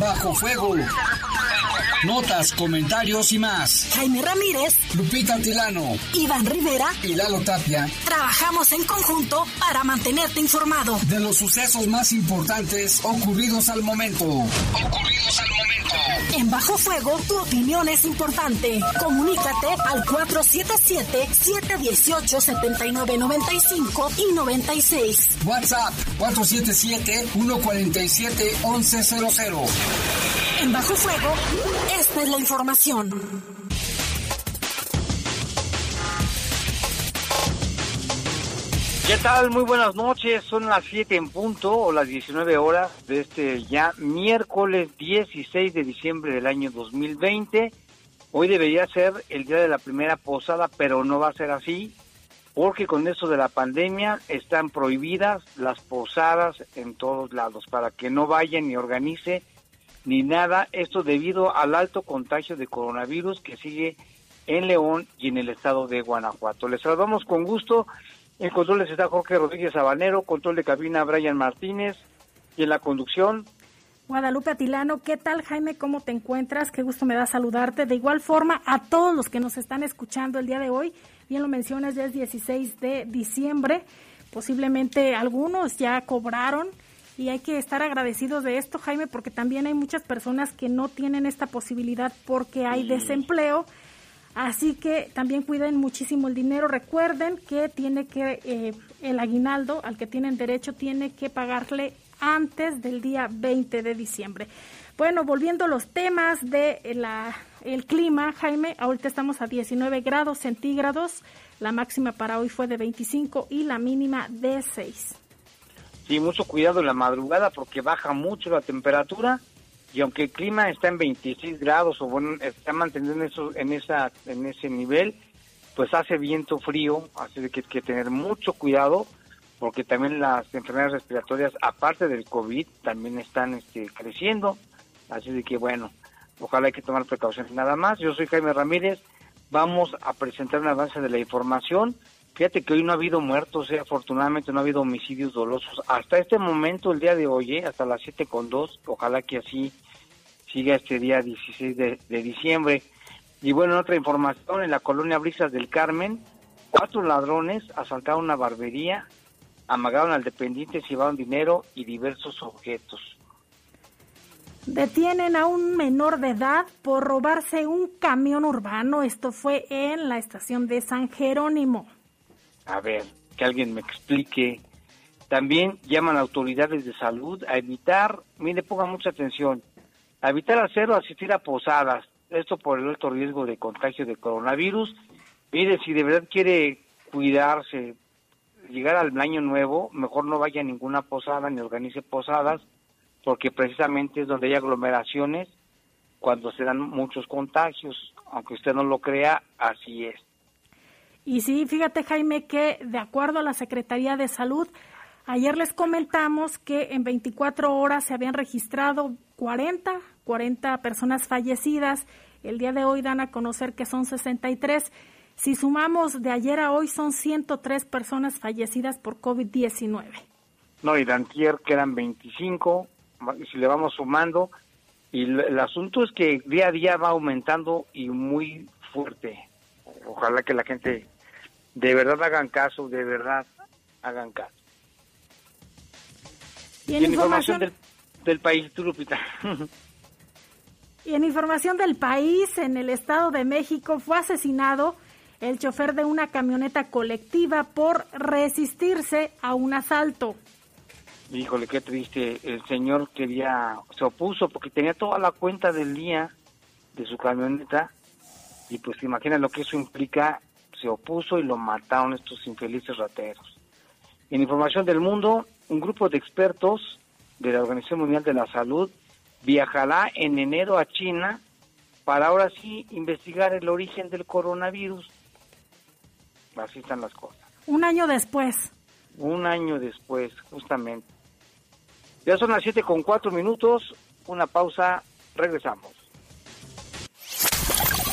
Bajo Fuego. Notas, comentarios y más. Jaime Ramírez, Lupita Tilano, Iván Rivera y Lalo Tapia. Trabajamos en conjunto para mantenerte informado de los sucesos más importantes ocurridos al momento. Ocurridos al momento. En Bajo Fuego, tu opinión es importante. Comunícate al 477-718-7995 y 96. WhatsApp 477-147-1100. En Bajo Fuego, esta es la información. ¿Qué tal? Muy buenas noches. Son las 7 en punto o las 19 horas de este ya miércoles 16 de diciembre del año 2020. Hoy debería ser el día de la primera posada, pero no va a ser así, porque con eso de la pandemia están prohibidas las posadas en todos lados, para que no vayan ni organice ni nada. Esto debido al alto contagio de coronavirus que sigue en León y en el estado de Guanajuato. Les saludamos con gusto en controles está Jorge Rodríguez Sabanero, control de cabina Brian Martínez y en la conducción. Guadalupe Atilano, ¿qué tal Jaime? ¿Cómo te encuentras? Qué gusto me da saludarte. De igual forma, a todos los que nos están escuchando el día de hoy, bien lo mencionas, ya es 16 de diciembre, posiblemente algunos ya cobraron y hay que estar agradecidos de esto, Jaime, porque también hay muchas personas que no tienen esta posibilidad porque hay desempleo Así que también cuiden muchísimo el dinero. Recuerden que tiene que eh, el aguinaldo al que tienen derecho tiene que pagarle antes del día 20 de diciembre. Bueno, volviendo a los temas de la, el clima, Jaime, ahorita estamos a 19 grados centígrados. La máxima para hoy fue de 25 y la mínima de 6. Sí, mucho cuidado en la madrugada porque baja mucho la temperatura y aunque el clima está en 26 grados o bueno, está manteniendo eso, en, esa, en ese nivel, pues hace viento frío, así que hay que tener mucho cuidado porque también las enfermedades respiratorias, aparte del COVID, también están este, creciendo, así de que bueno, ojalá hay que tomar precauciones nada más. Yo soy Jaime Ramírez, vamos a presentar un avance de la información. Fíjate que hoy no ha habido muertos, eh, afortunadamente no ha habido homicidios dolosos. Hasta este momento, el día de hoy, eh, hasta las siete con dos, ojalá que así siga este día 16 de, diciembre. Y bueno, otra información, en la colonia Brisas del Carmen, cuatro ladrones asaltaron una barbería, amagaron al dependiente, llevaron dinero y diversos objetos. Detienen a un menor de edad por robarse un camión urbano. Esto fue en la estación de San Jerónimo. A ver, que alguien me explique. También llaman a autoridades de salud a evitar, mire, ponga mucha atención, a evitar hacer o asistir a posadas. Esto por el alto riesgo de contagio de coronavirus. Mire, si de verdad quiere cuidarse, llegar al año nuevo, mejor no vaya a ninguna posada ni organice posadas, porque precisamente es donde hay aglomeraciones cuando se dan muchos contagios. Aunque usted no lo crea, así es. Y sí, fíjate Jaime que de acuerdo a la Secretaría de Salud, ayer les comentamos que en 24 horas se habían registrado 40, 40 personas fallecidas. El día de hoy dan a conocer que son 63. Si sumamos de ayer a hoy son 103 personas fallecidas por COVID-19. No, y de antier quedan 25, si le vamos sumando, y el asunto es que día a día va aumentando y muy fuerte ojalá que la gente de verdad hagan caso, de verdad hagan caso. Y en, información, del, del, país, tú, y en información del país, en el Estado de México fue asesinado el chofer de una camioneta colectiva por resistirse a un asalto. Híjole, qué triste. El señor quería, se opuso porque tenía toda la cuenta del día de su camioneta y pues imagina lo que eso implica, se opuso y lo mataron estos infelices rateros. En información del mundo, un grupo de expertos de la Organización Mundial de la Salud viajará en enero a China para ahora sí investigar el origen del coronavirus. Así están las cosas. Un año después. Un año después, justamente. Ya son las siete con cuatro minutos, una pausa, regresamos.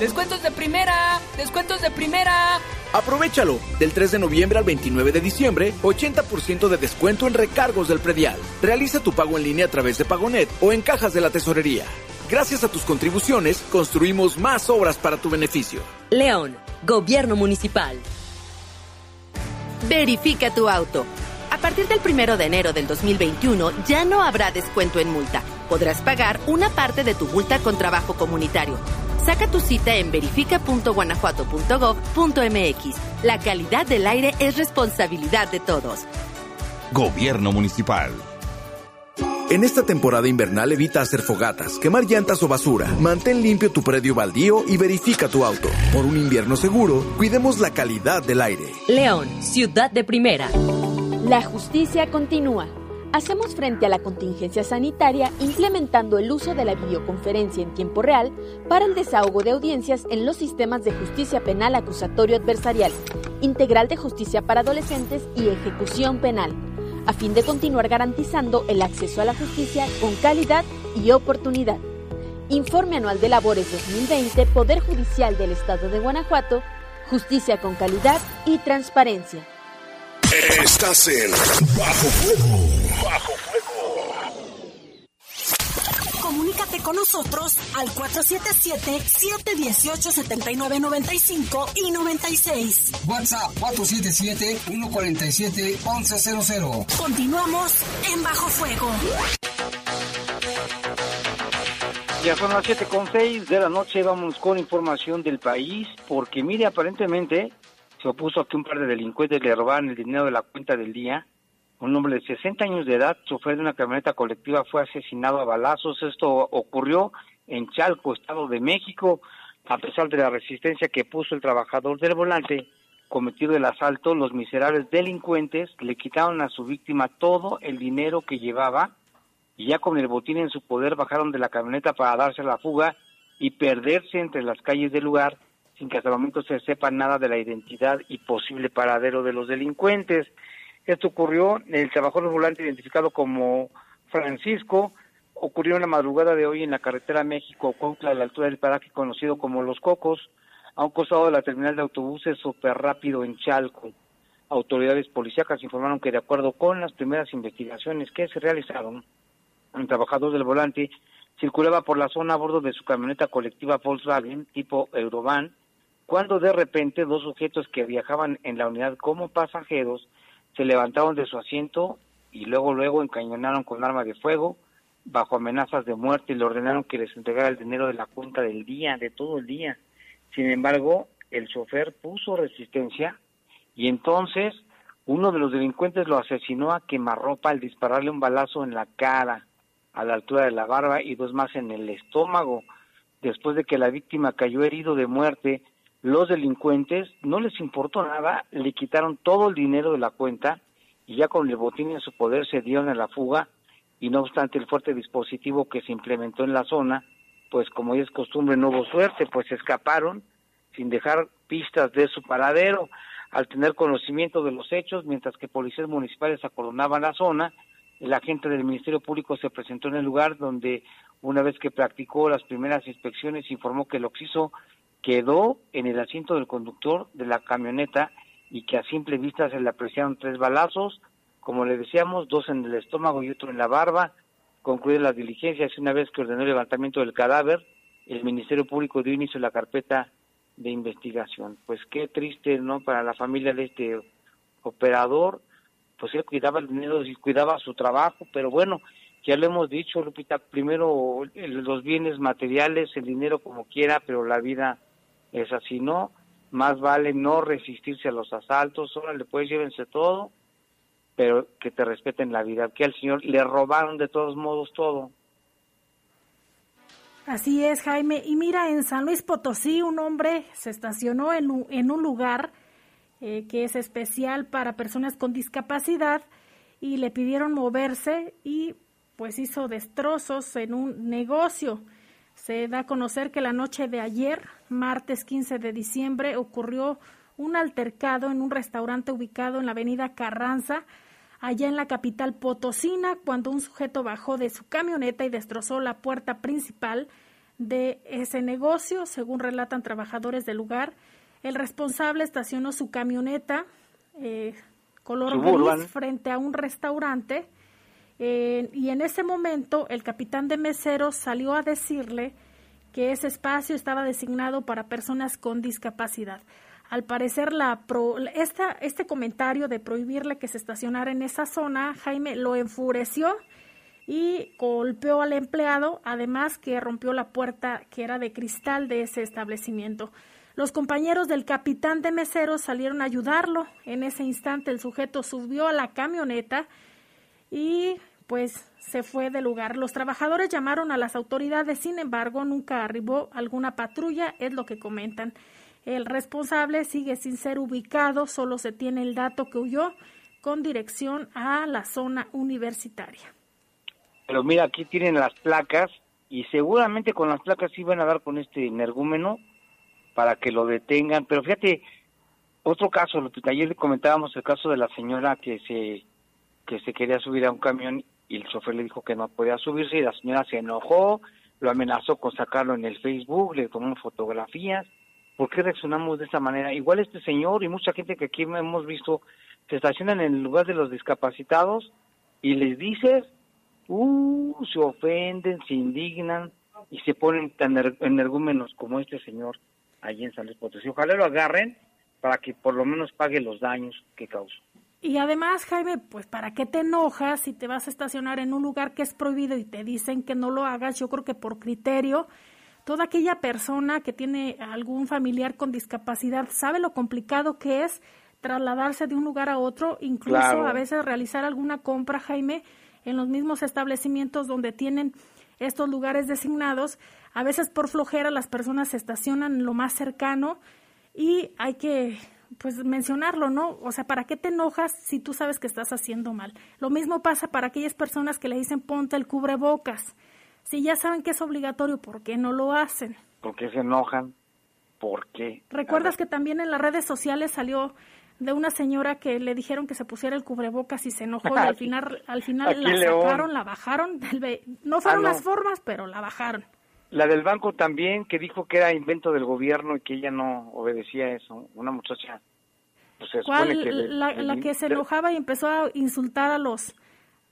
Descuentos de primera. Descuentos de primera. Aprovechalo. Del 3 de noviembre al 29 de diciembre, 80% de descuento en recargos del predial. Realiza tu pago en línea a través de Pagonet o en cajas de la tesorería. Gracias a tus contribuciones, construimos más obras para tu beneficio. León, Gobierno Municipal. Verifica tu auto. A partir del 1 de enero del 2021 ya no habrá descuento en multa. Podrás pagar una parte de tu multa con trabajo comunitario. Saca tu cita en verifica.guanajuato.gov.mx. La calidad del aire es responsabilidad de todos. Gobierno Municipal. En esta temporada invernal evita hacer fogatas, quemar llantas o basura. Mantén limpio tu predio baldío y verifica tu auto. Por un invierno seguro, cuidemos la calidad del aire. León, ciudad de primera. La justicia continúa. Hacemos frente a la contingencia sanitaria implementando el uso de la videoconferencia en tiempo real para el desahogo de audiencias en los sistemas de justicia penal acusatorio adversarial, integral de justicia para adolescentes y ejecución penal, a fin de continuar garantizando el acceso a la justicia con calidad y oportunidad. Informe anual de labores 2020, Poder Judicial del Estado de Guanajuato, justicia con calidad y transparencia. Estás en Bajo Fuego. Bajo Fuego. Comunícate con nosotros al 477-718-7995 y 96. WhatsApp 477-147-1100. Continuamos en Bajo Fuego. Ya son las 7 con 6 de la noche, vamos con información del país, porque mire, aparentemente se opuso a que un par de delincuentes le robaran el dinero de la cuenta del día. Un hombre de 60 años de edad, chofer de una camioneta colectiva, fue asesinado a balazos. Esto ocurrió en Chalco, Estado de México. A pesar de la resistencia que puso el trabajador del volante, cometido el asalto, los miserables delincuentes le quitaron a su víctima todo el dinero que llevaba y ya con el botín en su poder bajaron de la camioneta para darse la fuga y perderse entre las calles del lugar sin que hasta el momento se sepa nada de la identidad y posible paradero de los delincuentes. Esto ocurrió, el trabajador volante identificado como Francisco, ocurrió en la madrugada de hoy en la carretera México-Cuautla, a la altura del paraje conocido como Los Cocos, a un costado de la terminal de autobuses super rápido en Chalco. Autoridades policíacas informaron que de acuerdo con las primeras investigaciones que se realizaron, el trabajador del volante circulaba por la zona a bordo de su camioneta colectiva Volkswagen tipo Eurovan cuando de repente dos sujetos que viajaban en la unidad como pasajeros se levantaron de su asiento y luego luego encañonaron con arma de fuego bajo amenazas de muerte y le ordenaron que les entregara el dinero de la cuenta del día, de todo el día. Sin embargo, el chofer puso resistencia y entonces uno de los delincuentes lo asesinó a quemarropa al dispararle un balazo en la cara, a la altura de la barba y dos más en el estómago. Después de que la víctima cayó herido de muerte, los delincuentes no les importó nada, le quitaron todo el dinero de la cuenta y ya con el botín en su poder se dieron a la fuga y no obstante el fuerte dispositivo que se implementó en la zona, pues como ya es costumbre no hubo suerte, pues escaparon sin dejar pistas de su paradero. Al tener conocimiento de los hechos, mientras que policías municipales acordonaban la zona, el agente del Ministerio Público se presentó en el lugar donde una vez que practicó las primeras inspecciones informó que el occiso quedó en el asiento del conductor de la camioneta y que a simple vista se le apreciaron tres balazos, como le decíamos, dos en el estómago y otro en la barba. Concluidas las diligencias, una vez que ordenó el levantamiento del cadáver, el Ministerio Público dio inicio a la carpeta de investigación. Pues qué triste, ¿no? Para la familia de este operador, pues él cuidaba el dinero y cuidaba su trabajo, pero bueno, ya lo hemos dicho, Lupita, primero los bienes materiales, el dinero como quiera, pero la vida es así, ¿no? Más vale no resistirse a los asaltos, le puedes llévense todo, pero que te respeten la vida, que al Señor le robaron de todos modos todo. Así es, Jaime. Y mira, en San Luis Potosí un hombre se estacionó en un, en un lugar eh, que es especial para personas con discapacidad y le pidieron moverse y pues hizo destrozos en un negocio. Se da a conocer que la noche de ayer, martes 15 de diciembre, ocurrió un altercado en un restaurante ubicado en la avenida Carranza, allá en la capital potosina, cuando un sujeto bajó de su camioneta y destrozó la puerta principal de ese negocio, según relatan trabajadores del lugar. El responsable estacionó su camioneta eh, color gris frente a un restaurante eh, y en ese momento el capitán de meseros salió a decirle que ese espacio estaba designado para personas con discapacidad. Al parecer, la esta, este comentario de prohibirle que se estacionara en esa zona, Jaime lo enfureció y golpeó al empleado, además que rompió la puerta que era de cristal de ese establecimiento. Los compañeros del capitán de meseros salieron a ayudarlo. En ese instante el sujeto subió a la camioneta y pues se fue del lugar. Los trabajadores llamaron a las autoridades, sin embargo, nunca arribó alguna patrulla, es lo que comentan. El responsable sigue sin ser ubicado, solo se tiene el dato que huyó con dirección a la zona universitaria. Pero mira, aquí tienen las placas y seguramente con las placas iban a dar con este energúmeno para que lo detengan. Pero fíjate, otro caso, lo que ayer comentábamos el caso de la señora que se que se quería subir a un camión y el chofer le dijo que no podía subirse y la señora se enojó, lo amenazó con sacarlo en el Facebook, le tomó fotografías. ¿Por qué reaccionamos de esa manera? Igual este señor y mucha gente que aquí hemos visto se estacionan en el lugar de los discapacitados y les dices, uh, se ofenden, se indignan y se ponen tan energúmenos como este señor allí en San Luis Potosí. Ojalá lo agarren para que por lo menos pague los daños que causó. Y además, Jaime, pues ¿para qué te enojas si te vas a estacionar en un lugar que es prohibido y te dicen que no lo hagas? Yo creo que por criterio, toda aquella persona que tiene algún familiar con discapacidad sabe lo complicado que es trasladarse de un lugar a otro, incluso a veces realizar alguna compra, Jaime, en los mismos establecimientos donde tienen estos lugares designados. A veces por flojera las personas se estacionan en lo más cercano y hay que pues mencionarlo, ¿no? O sea, ¿para qué te enojas si tú sabes que estás haciendo mal? Lo mismo pasa para aquellas personas que le dicen ponte el cubrebocas. Si ya saben que es obligatorio, ¿por qué no lo hacen? ¿Por qué se enojan? ¿Por qué? ¿Recuerdas que también en las redes sociales salió de una señora que le dijeron que se pusiera el cubrebocas y se enojó y al final, al final la sacaron, la bajaron. No fueron ah, las formas, pero la bajaron. La del banco también, que dijo que era invento del gobierno y que ella no obedecía eso. Una muchacha. Pues ¿Cuál? la, que se enojaba y empezó a insultar a los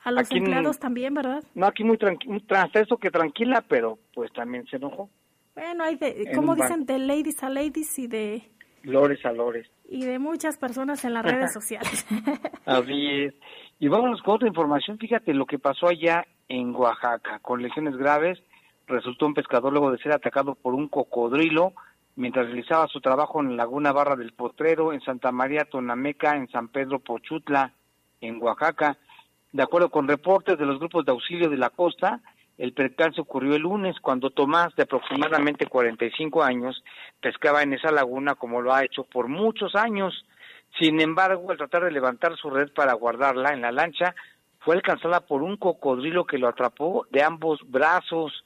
a los empleados también, ¿verdad? No, aquí muy tranquilo, eso que tranquila, pero pues también se enojó. Bueno, hay de, ¿cómo dicen? De ladies a ladies y de... Lores a lores. Y de muchas personas en las redes sociales. Así es. Y vámonos con otra información. Fíjate lo que pasó allá en Oaxaca, con lesiones graves resultó un pescador luego de ser atacado por un cocodrilo mientras realizaba su trabajo en Laguna Barra del Potrero, en Santa María Tonameca, en San Pedro Pochutla, en Oaxaca. De acuerdo con reportes de los grupos de auxilio de la costa, el percance ocurrió el lunes cuando Tomás, de aproximadamente 45 años, pescaba en esa laguna como lo ha hecho por muchos años. Sin embargo, al tratar de levantar su red para guardarla en la lancha, fue alcanzada por un cocodrilo que lo atrapó de ambos brazos.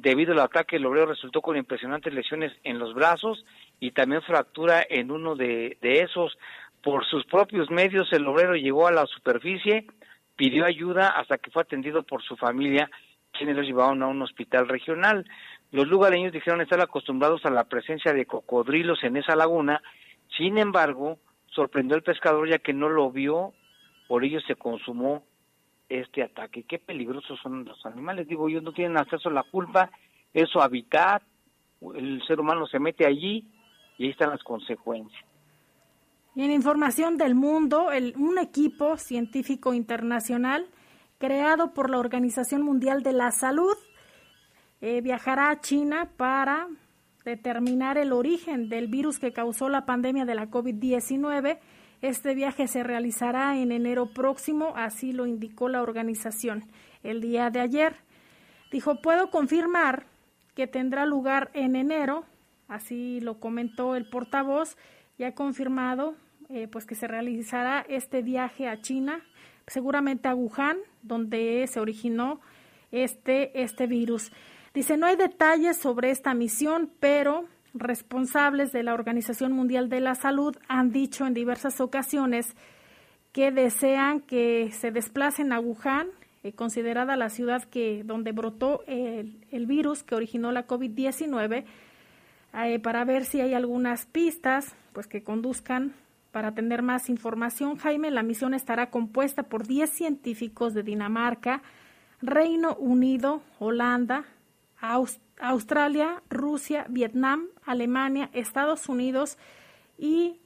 Debido al ataque, el obrero resultó con impresionantes lesiones en los brazos y también fractura en uno de, esos. Por sus propios medios, el obrero llegó a la superficie, pidió ayuda hasta que fue atendido por su familia, quienes lo llevaron a un hospital regional. Los lugareños dijeron estar acostumbrados a la presencia de cocodrilos en esa laguna, sin embargo, sorprendió al pescador ya que no lo vio, por ello se consumó este ataque. Qué peligrosos son los animales. Digo, ellos no tienen acceso a la culpa, es su hábitat, el ser humano se mete allí y ahí están las consecuencias. En información del mundo, el, un equipo científico internacional creado por la Organización Mundial de la Salud eh, viajará a China para determinar el origen del virus que causó la pandemia de la COVID-19 este viaje se realizará en enero próximo, así lo indicó la organización el día de ayer. Dijo, puedo confirmar que tendrá lugar en enero, así lo comentó el portavoz, ya confirmado eh, pues que se realizará este viaje a China seguramente a Wuhan, donde se originó este, este virus. Dice, no hay detalles sobre esta misión, pero responsables de la Organización Mundial de la Salud han dicho en diversas ocasiones que desean que se desplacen a Wuhan, eh, considerada la ciudad que donde brotó el, virus que originó la COVID-19, eh, para ver si hay algunas pistas pues que conduzcan para tener más información. Jaime, la misión estará compuesta por 10 científicos de Dinamarca, Reino Unido, Holanda, Australia, Rusia, Vietnam, Alemania, Estados Unidos y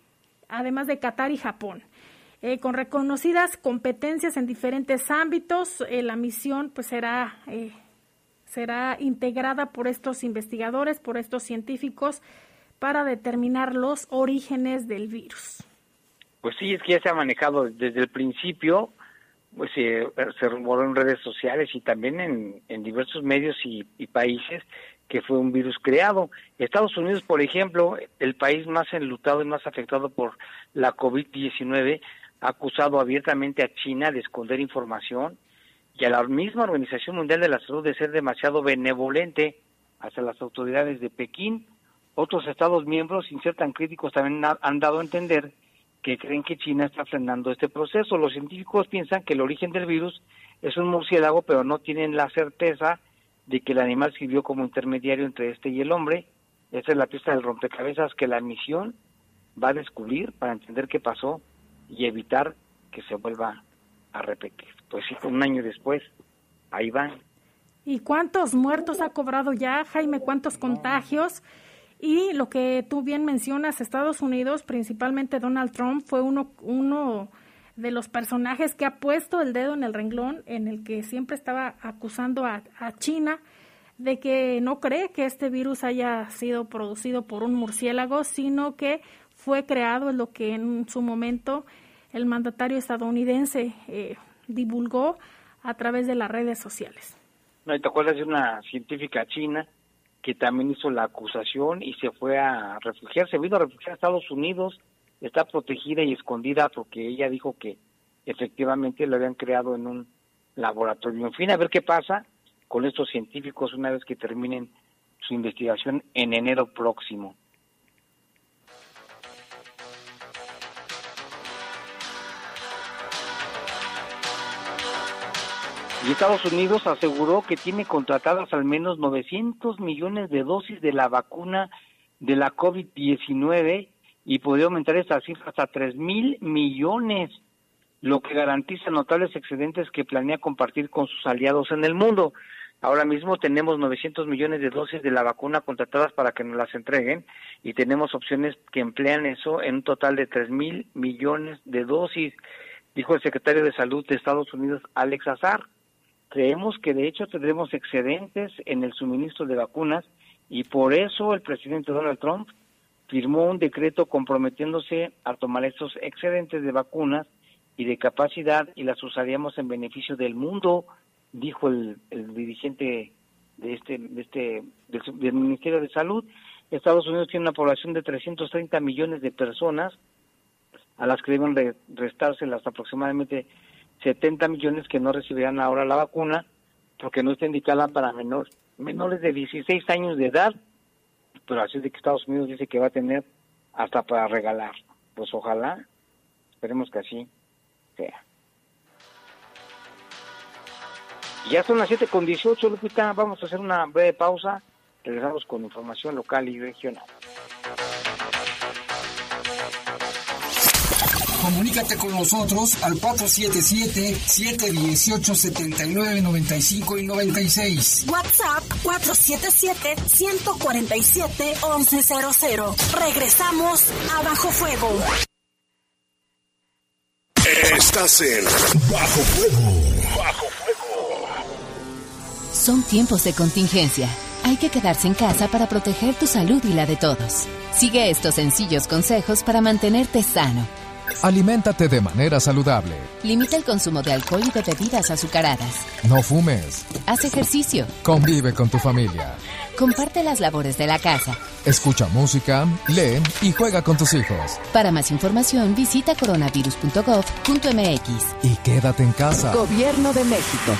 además de Qatar y Japón. Eh, con reconocidas competencias en diferentes ámbitos, eh, la misión pues será, eh, será integrada por estos investigadores, por estos científicos, para determinar los orígenes del virus. Pues sí, es que ya se ha manejado desde el principio pues se, rumoró en redes sociales y también en, en diversos medios y, países que fue un virus creado. Estados Unidos, por ejemplo, el país más enlutado y más afectado por la COVID-19, ha acusado abiertamente a China de esconder información y a la misma Organización Mundial de la Salud de ser demasiado benevolente hacia las autoridades de Pekín. Otros Estados miembros, sin ser tan críticos, también han dado a entender que creen que China está frenando este proceso. Los científicos piensan que el origen del virus es un murciélago, pero no tienen la certeza de que el animal sirvió como intermediario entre este y el hombre. Esa es la pista del rompecabezas que la misión va a descubrir para entender qué pasó y evitar que se vuelva a repetir. Pues sí, un año después, ahí van. ¿Y cuántos muertos ha cobrado ya, Jaime? ¿Cuántos contagios? Y lo que tú bien mencionas, Estados Unidos, principalmente Donald Trump, fue uno, uno de los personajes que ha puesto el dedo en el renglón, en el que siempre estaba acusando a, China de que no cree que este virus haya sido producido por un murciélago, sino que fue creado, en lo que en su momento el mandatario estadounidense eh, divulgó a través de las redes sociales. No, ¿Te acuerdas de una científica china que también hizo la acusación y se fue a refugiar, se vino a refugiar a Estados Unidos, está protegida y escondida porque ella dijo que efectivamente lo habían creado en un laboratorio. En fin, a ver qué pasa con estos científicos una vez que terminen su investigación en enero próximo. Y Estados Unidos aseguró que tiene contratadas al menos 900 millones de dosis de la vacuna de la COVID-19 y podría aumentar esta cifra hasta 3 mil millones, lo que garantiza notables excedentes que planea compartir con sus aliados en el mundo. Ahora mismo tenemos 900 millones de dosis de la vacuna contratadas para que nos las entreguen y tenemos opciones que emplean eso en un total de 3 mil millones de dosis, dijo el secretario de Salud de Estados Unidos, Alex Azar. Creemos que de hecho tendremos excedentes en el suministro de vacunas y por eso el presidente Donald Trump firmó un decreto comprometiéndose a tomar estos excedentes de vacunas y de capacidad y las usaríamos en beneficio del mundo, dijo el, dirigente de este, de este del, Ministerio de Salud. Estados Unidos tiene una población de 330 millones de personas, a las que deben restarse las aproximadamente 70 millones que no recibirán ahora la vacuna porque no está indicada para menores menores de 16 años de edad, pero así de que Estados Unidos dice que va a tener hasta para regalar. Pues ojalá, esperemos que así sea. Ya son las 7 con 18, Lupita. Vamos a hacer una breve pausa. Regresamos con información local y regional. Comunícate con nosotros al 477-718-7995 y 96. WhatsApp 477-147-1100. Regresamos a Bajo Fuego. Estás en Bajo Fuego. Bajo Fuego. Son tiempos de contingencia. Hay que quedarse en casa para proteger tu salud y la de todos. Sigue estos sencillos consejos para mantenerte sano Aliméntate de manera saludable. Limita el consumo de alcohol y de bebidas azucaradas. No fumes. Haz ejercicio. Convive con tu familia. Comparte las labores de la casa. Escucha música, lee y juega con tus hijos. Para más información visita coronavirus.gov.mx. Y quédate en casa. Gobierno de México.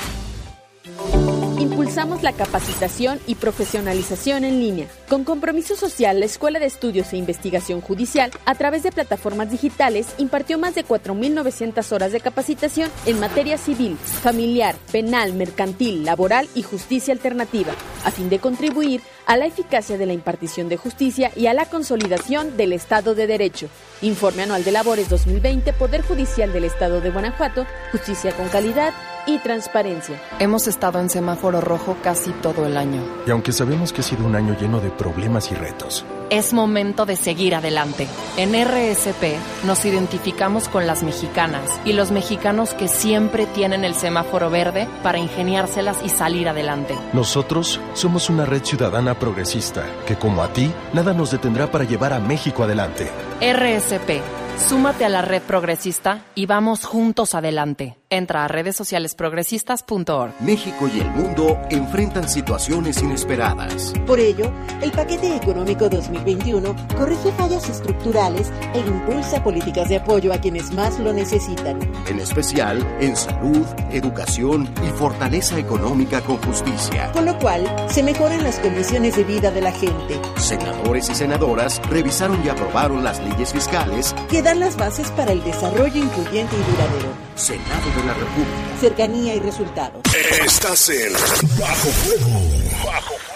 Impulsamos la capacitación y profesionalización en línea. Con compromiso social, la Escuela de Estudios e Investigación Judicial, a través de plataformas digitales, impartió más de 4.900 horas de capacitación en materia civil, familiar, penal, mercantil, laboral y justicia alternativa, a fin de contribuir a la eficacia de la impartición de justicia y a la consolidación del Estado de Derecho. Informe anual de labores 2020, Poder Judicial del Estado de Guanajuato, Justicia con calidad y transparencia. Hemos estado en semáforo rojo casi todo el año. Y aunque sabemos que ha sido un año lleno de problemas y retos, es momento de seguir adelante. En RSP nos identificamos con las mexicanas y los mexicanos que siempre tienen el semáforo verde para ingeniárselas y salir adelante. Nosotros somos una red ciudadana progresista que como a ti, nada nos detendrá para llevar a México adelante. RSP Súmate a la red progresista y vamos juntos adelante. Entra a redes sociales progresistas.org. México y el mundo enfrentan situaciones inesperadas. Por ello, el paquete económico 2021 corrige fallas estructurales e impulsa políticas de apoyo a quienes más lo necesitan. En especial en salud, educación y fortaleza económica con justicia. Con lo cual, se mejoran las condiciones de vida de la gente. Senadores y senadoras revisaron y aprobaron las leyes fiscales que dan las bases para el desarrollo incluyente y duradero. Senado de la República. Cercanía y resultados. Estás en Bajo Fuego. Bajo Fuego.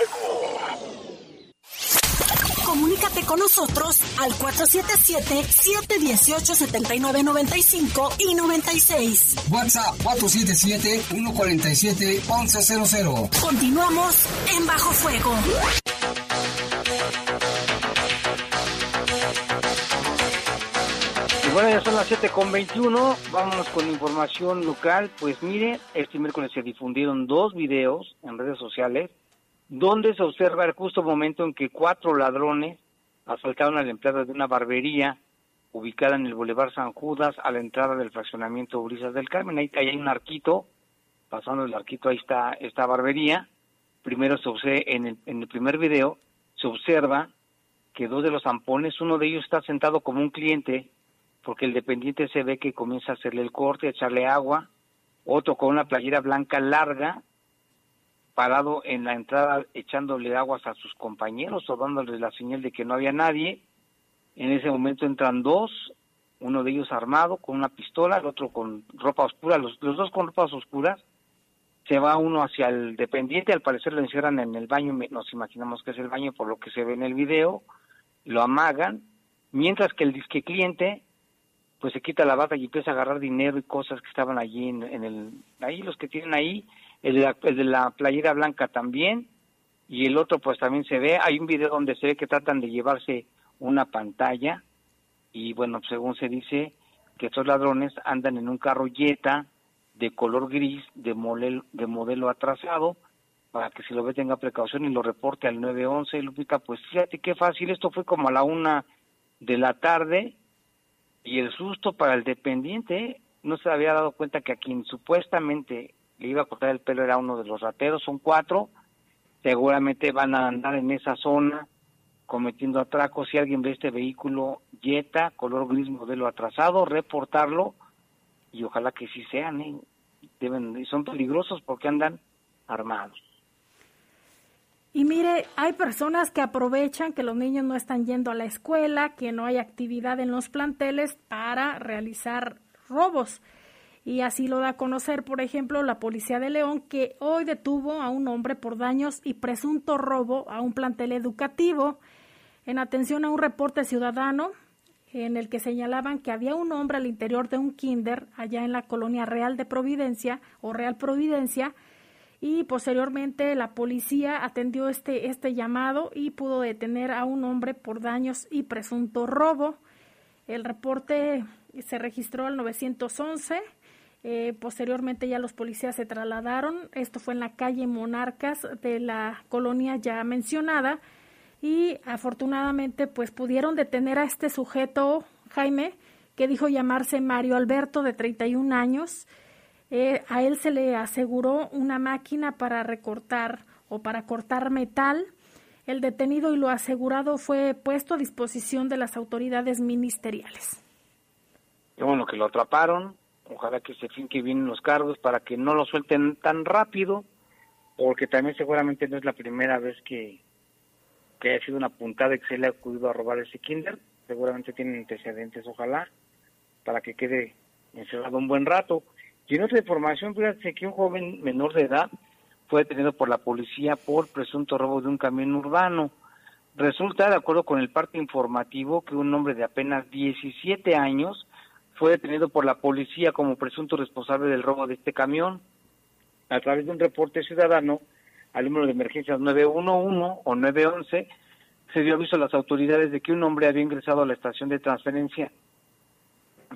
Comunícate con nosotros al 477-718-7995 y 96. WhatsApp 477-147-1100. Continuamos en Bajo Fuego. Bueno, ya son las 7 con 21. Vámonos con información local. Pues mire, este miércoles se difundieron dos videos en redes sociales donde se observa el justo momento en que cuatro ladrones asaltaron a la empleada de una barbería ubicada en el Boulevard San Judas a la entrada del fraccionamiento Brisas del Carmen. Ahí, hay un arquito, pasando el arquito ahí está esta barbería. Primero se observa, en el, en el primer video se observa que dos de los zampones, uno de ellos está sentado como un cliente porque el dependiente se ve que comienza a hacerle el corte, a echarle agua, otro con una playera blanca larga, parado en la entrada echándole aguas a sus compañeros o dándoles la señal de que no había nadie. En ese momento entran dos, uno de ellos armado con una pistola, el otro con ropa oscura, los, los dos con ropas oscuras. Se va uno hacia el dependiente, al parecer lo encierran en el baño, nos imaginamos que es el baño por lo que se ve en el video, lo amagan, mientras que el disque cliente pues se quita la bata y empieza a agarrar dinero y cosas que estaban allí en, el ahí los que tienen ahí el de, la, el de la playera blanca también y el otro pues también se ve. Hay un video donde se ve que tratan de llevarse una pantalla y bueno según se dice que estos ladrones andan en un carro Jetta de color gris de modelo, de modelo atrasado para que si lo ve tenga precaución y lo reporte al 911 Lupita pues fíjate qué fácil. Esto fue como a la una de la tarde y el susto para el dependiente, no se había dado cuenta que a quien supuestamente le iba a cortar el pelo era uno de los rateros, son cuatro, seguramente van a andar en esa zona cometiendo atracos. Si alguien ve este vehículo Jetta, color gris modelo atrasado, reportarlo y ojalá que sí sean, ¿eh? Deben, son peligrosos porque andan armados. Y mire, hay personas que aprovechan que los niños no están yendo a la escuela, que no hay actividad en los planteles para realizar robos. Y así lo da a conocer, por ejemplo, la Policía de León, que hoy detuvo a un hombre por daños y presunto robo a un plantel educativo en atención a un reporte ciudadano en el que señalaban que había un hombre al interior de un kinder allá en la colonia Real de Providencia o Real Providencia, y posteriormente la policía atendió este, este llamado y pudo detener a un hombre por daños y presunto robo. El reporte se registró al 911. Eh, posteriormente ya los policías se trasladaron. Esto fue en la calle Monarcas de la colonia ya mencionada y afortunadamente pues pudieron detener a este sujeto Jaime que dijo llamarse Mario Alberto, de 31 años. Eh, a él se le aseguró una máquina para recortar o para cortar metal. El detenido y lo asegurado fue puesto a disposición de las autoridades ministeriales. Bueno, que lo atraparon. Ojalá que se finque bien los cargos para que no lo suelten tan rápido, porque también seguramente no es la primera vez que, que haya sido una puntada y que se le ha acudido a robar ese kinder. Seguramente tienen antecedentes, ojalá, para que quede encerrado un buen rato. Y en otra información, fíjate que un joven menor de edad fue detenido por la policía por presunto robo de un camión urbano. Resulta, de acuerdo con el parte informativo, que un hombre de apenas 17 años fue detenido por la policía como presunto responsable del robo de este camión. A través de un reporte ciudadano al número de emergencias 911 o 911, se dio aviso a las autoridades de que un hombre había ingresado a la estación de transferencia,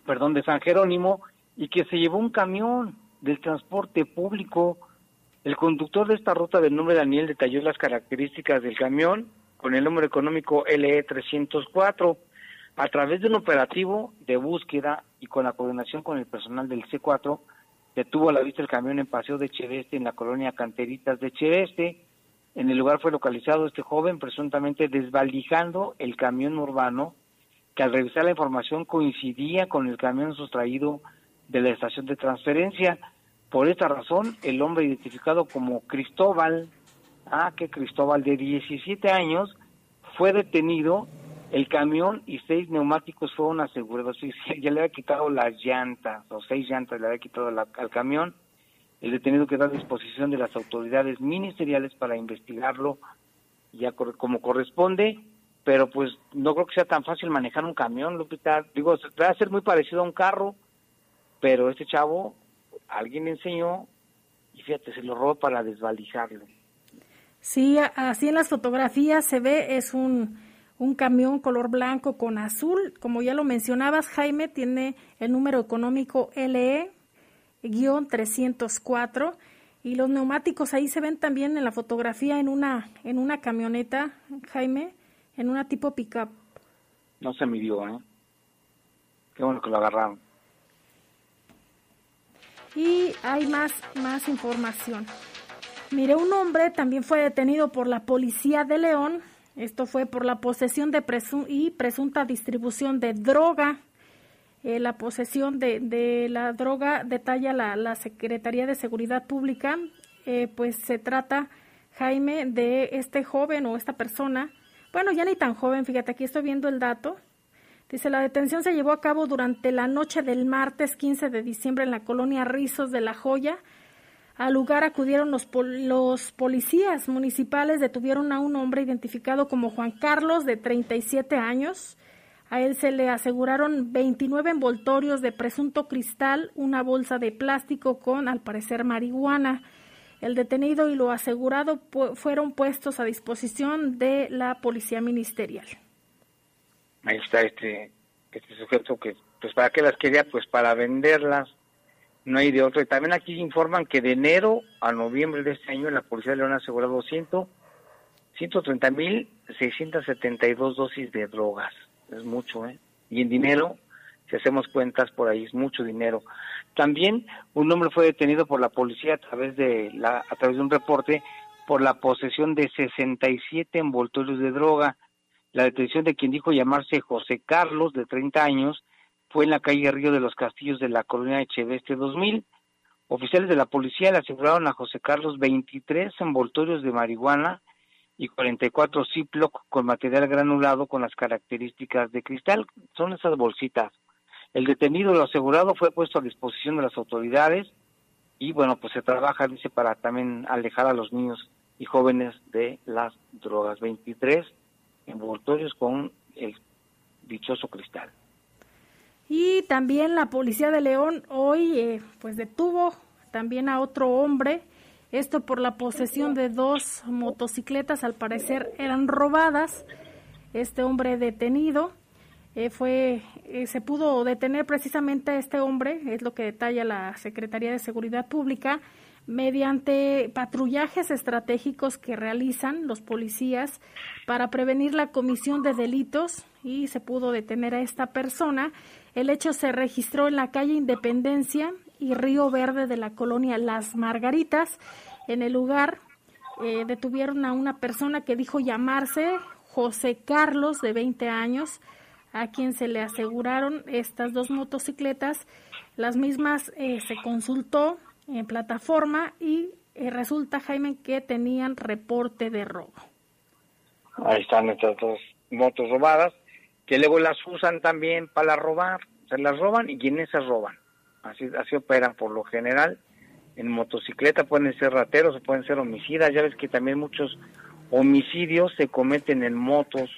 perdón, de San Jerónimo y que se llevó un camión del transporte público. El conductor de esta ruta del nombre Daniel detalló las características del camión con el número económico LE 304 a través de un operativo de búsqueda y con la coordinación con el personal del C4, detuvo a la vista el camión en Paseo de Cheveste en la colonia Canteritas de Cheveste. En el lugar fue localizado este joven presuntamente desvalijando el camión urbano que al revisar la información coincidía con el camión sustraído de la estación de transferencia. Por esta razón, el hombre identificado como Cristóbal, ah, que Cristóbal de 17 años, fue detenido el camión y seis neumáticos fueron asegurados. Ya le había quitado las llantas, o seis llantas le había quitado al camión. El detenido quedó a disposición de las autoridades ministeriales para investigarlo ya como corresponde, pero pues no creo que sea tan fácil manejar un camión, Lupita. Digo, va a ser muy parecido a un carro, pero este chavo, alguien le enseñó y fíjate, se lo robó para desvalijarlo. Sí, así en las fotografías se ve, es un un camión color blanco con azul. Como ya lo mencionabas, Jaime tiene el número económico LE-304 y los neumáticos ahí se ven también en la fotografía en una en una camioneta, Jaime, en una tipo pickup. No se midió, ¿eh? Qué bueno que lo agarraron. Y hay más más información. Mire, un hombre también fue detenido por la policía de León esto fue por la posesión de y presunta distribución de droga. Eh, la posesión de, la droga detalla la, Secretaría de Seguridad Pública. Eh, pues se trata, Jaime, de este joven o esta persona. Bueno, ya ni tan joven, fíjate, aquí estoy viendo el dato. Dice, la detención se llevó a cabo durante la noche del martes 15 de diciembre en la colonia Rizos de La Joya, al lugar acudieron los, los policías municipales, detuvieron a un hombre identificado como Juan Carlos, de 37 años. A él se le aseguraron 29 envoltorios de presunto cristal, una bolsa de plástico con, al parecer, marihuana. El detenido y lo asegurado fueron puestos a disposición de la policía ministerial. Ahí está este, este sujeto que, pues, ¿para qué las quería? Pues para venderlas no hay de otro. Y también aquí informan que de enero a noviembre de este año la Policía de León ha asegurado 130 mil 672 dosis de drogas. Es mucho, ¿eh? Y en dinero, si hacemos cuentas por ahí, es mucho dinero. También un hombre fue detenido por la policía a través de, la, a través de un reporte por la posesión de 67 envoltorios de droga. La detención de quien dijo llamarse José Carlos, de 30 años, fue en la calle Río de los Castillos de la colonia de Cheveste 2000. Oficiales de la policía le aseguraron a José Carlos 23 envoltorios de marihuana y 44 Ziploc con material granulado con las características de cristal. Son esas bolsitas. El detenido, lo asegurado, fue puesto a disposición de las autoridades y bueno, pues se trabaja, dice, para también alejar a los niños y jóvenes de las drogas. 23 envoltorios con el dichoso cristal. Y también la policía de León hoy eh, pues detuvo también a otro hombre, esto por la posesión de dos motocicletas, al parecer eran robadas. Este hombre detenido eh, fue, eh, se pudo detener precisamente a este hombre, es lo que detalla la Secretaría de Seguridad Pública, mediante patrullajes estratégicos que realizan los policías para prevenir la comisión de delitos y se pudo detener a esta persona. El hecho se registró en la calle Independencia y Río Verde de la colonia Las Margaritas. En el lugar eh, detuvieron a una persona que dijo llamarse José Carlos, de 20 años, a quien se le aseguraron estas dos motocicletas. Las mismas eh, se consultó en plataforma y eh, resulta, Jaime, que tenían reporte de robo. Ahí están estas dos motos robadas, que luego las usan también para robar. Se las roban y quienes se roban. Así, así operan por lo general. En motocicleta pueden ser rateros o pueden ser homicidas. Ya ves que también muchos homicidios se cometen en motos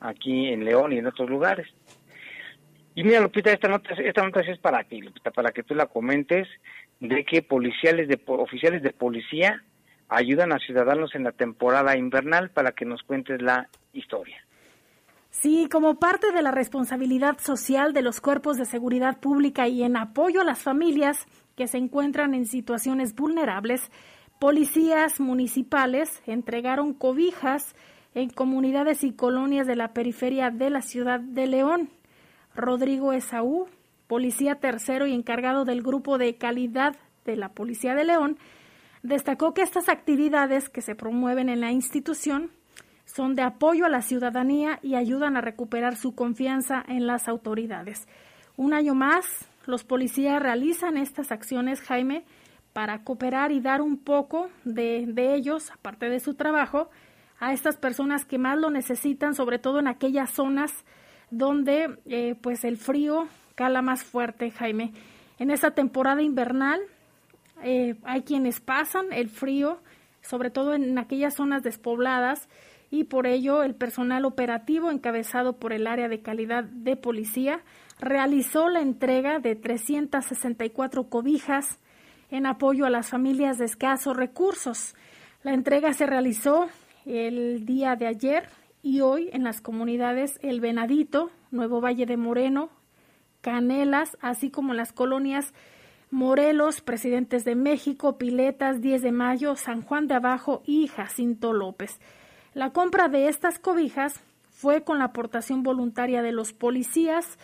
aquí en León y en otros lugares. Y mira, Lupita, esta nota, esta nota es para ti, Lupita, para que tú la comentes, de que policiales de, oficiales de policía ayudan a ciudadanos en la temporada invernal para que nos cuentes la historia. Sí, como parte de la responsabilidad social de los cuerpos de seguridad pública y en apoyo a las familias que se encuentran en situaciones vulnerables, policías municipales entregaron cobijas en comunidades y colonias de la periferia de la ciudad de León. Rodrigo Esaú, policía tercero y encargado del grupo de calidad de la Policía de León, destacó que estas actividades que se promueven en la institución son de apoyo a la ciudadanía y ayudan a recuperar su confianza en las autoridades. Un año más, los policías realizan estas acciones, Jaime, para cooperar y dar un poco de, de ellos, aparte de su trabajo, a estas personas que más lo necesitan, sobre todo en aquellas zonas donde eh, pues el frío cala más fuerte, Jaime. En esta temporada invernal eh, hay quienes pasan el frío, sobre todo en aquellas zonas despobladas, y por ello el personal operativo encabezado por el área de calidad de policía realizó la entrega de 364 cobijas en apoyo a las familias de escasos recursos. La entrega se realizó el día de ayer y hoy en las comunidades El Venadito, Nuevo Valle de Moreno, Canelas, así como las colonias Morelos, Presidentes de México, Piletas, 10 de Mayo, San Juan de Abajo y Jacinto López. La compra de estas cobijas fue con la aportación voluntaria de los policías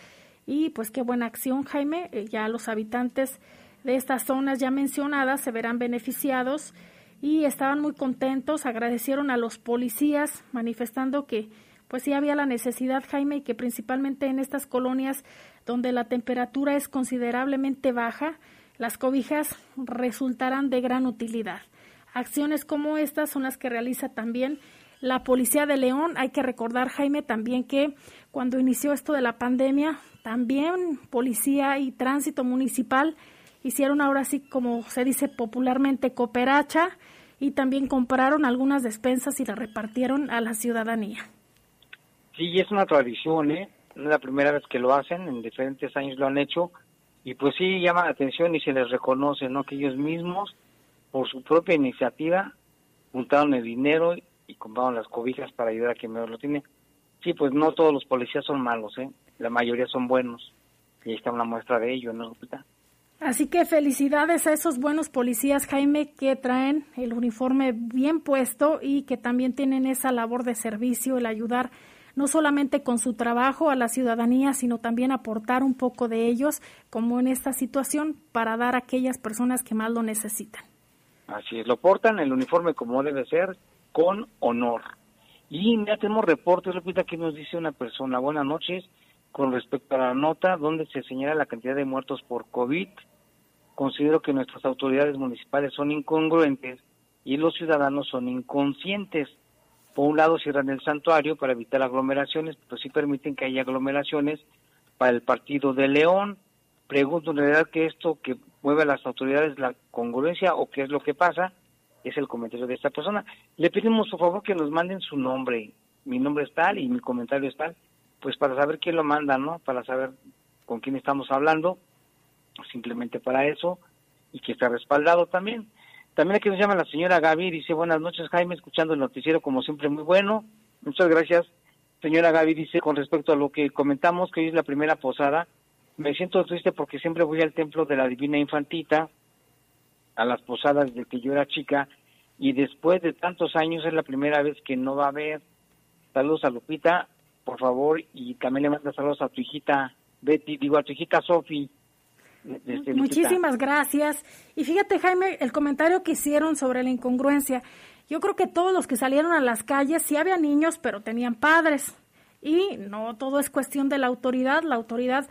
y pues qué buena acción, Jaime. Eh, ya los habitantes de estas zonas ya mencionadas se verán beneficiados y estaban muy contentos, agradecieron a los policías manifestando que pues sí había la necesidad, Jaime, y que principalmente en estas colonias donde la temperatura es considerablemente baja, las cobijas resultarán de gran utilidad. Acciones como estas son las que realiza también la Policía de León. Hay que recordar, Jaime, también que cuando inició esto de la pandemia, también Policía y Tránsito Municipal hicieron ahora sí, como se dice popularmente, cooperacha y también compraron algunas despensas y las repartieron a la ciudadanía. Sí, es una tradición, ¿eh? No es la primera vez que lo hacen, en diferentes años lo han hecho y pues sí llama la atención y se les reconoce, ¿no? Que ellos mismos, por su propia iniciativa, juntaron el dinero y compraron las cobijas para ayudar a quien mejor lo tiene. Sí, pues no todos los policías son malos, ¿eh? La mayoría son buenos. Y ahí está una muestra de ello, ¿no, Así que felicidades a esos buenos policías, Jaime, que traen el uniforme bien puesto y que también tienen esa labor de servicio, el ayudar no solamente con su trabajo a la ciudadanía, sino también aportar un poco de ellos, como en esta situación, para dar a aquellas personas que más lo necesitan. Así es, lo portan el uniforme como debe ser, con honor. Y ya tenemos reportes, repita, que nos dice una persona. Buenas noches con respecto a la nota donde se señala la cantidad de muertos por COVID, considero que nuestras autoridades municipales son incongruentes y los ciudadanos son inconscientes. Por un lado cierran el santuario para evitar aglomeraciones, pero sí permiten que haya aglomeraciones para el partido de León. Pregunto en realidad que esto que mueve a las autoridades la congruencia o qué es lo que pasa, es el comentario de esta persona. Le pedimos por favor que nos manden su nombre. Mi nombre es tal y mi comentario es tal pues para saber quién lo manda, ¿no? Para saber con quién estamos hablando, simplemente para eso, y que está respaldado también. También aquí nos llama la señora Gaby, dice, buenas noches Jaime, escuchando el noticiero como siempre muy bueno. Muchas gracias. Señora Gaby dice, con respecto a lo que comentamos, que hoy es la primera posada, me siento triste porque siempre voy al templo de la Divina Infantita a las posadas de que yo era chica y después de tantos años es la primera vez que no va a haber. Saludos a Lupita, por favor, y también le manda saludos a tu hijita Betty, digo a tu hijita Sofi. Este, Muchísimas gracias. Y fíjate, Jaime, el comentario que hicieron sobre la incongruencia. Yo creo que todos los que salieron a las calles, sí había niños, pero tenían padres. Y no todo es cuestión de la autoridad. La autoridad,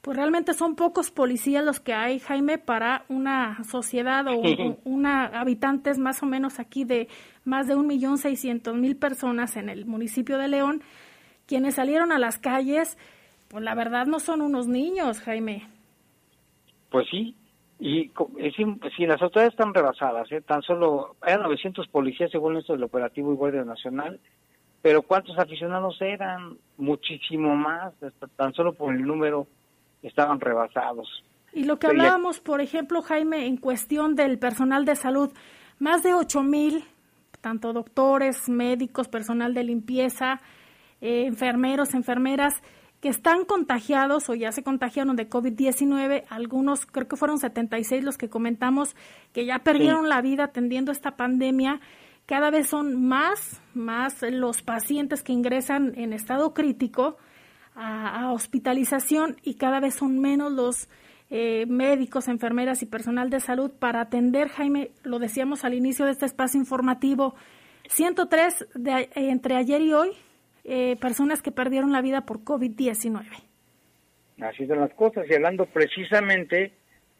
pues realmente son pocos policías los que hay, Jaime, para una sociedad o una habitantes más o menos aquí de más de un millón seiscientos mil personas en el municipio de León, quienes salieron a las calles, pues la verdad no son unos niños, Jaime. Pues sí, y si, las autoridades están rebasadas, ¿eh? tan solo eran 900 policías según esto del operativo y Guardia Nacional, pero ¿cuántos aficionados eran? Muchísimo más, tan solo por el número estaban rebasados. Y lo que hablábamos, por ejemplo, Jaime, en cuestión del personal de salud, más de 8 mil, tanto doctores, médicos, personal de limpieza, eh, enfermeros, enfermeras, que están contagiados o ya se contagiaron de COVID-19, algunos, creo que fueron 76 los que comentamos, que ya perdieron la vida atendiendo esta pandemia. Cada vez son más, más los pacientes que ingresan en estado crítico a, hospitalización y cada vez son menos los eh, médicos, enfermeras y personal de salud para atender, Jaime, lo decíamos al inicio de este espacio informativo, 103 de, entre ayer y hoy eh, personas que perdieron la vida por COVID-19. Así son las cosas. Y hablando precisamente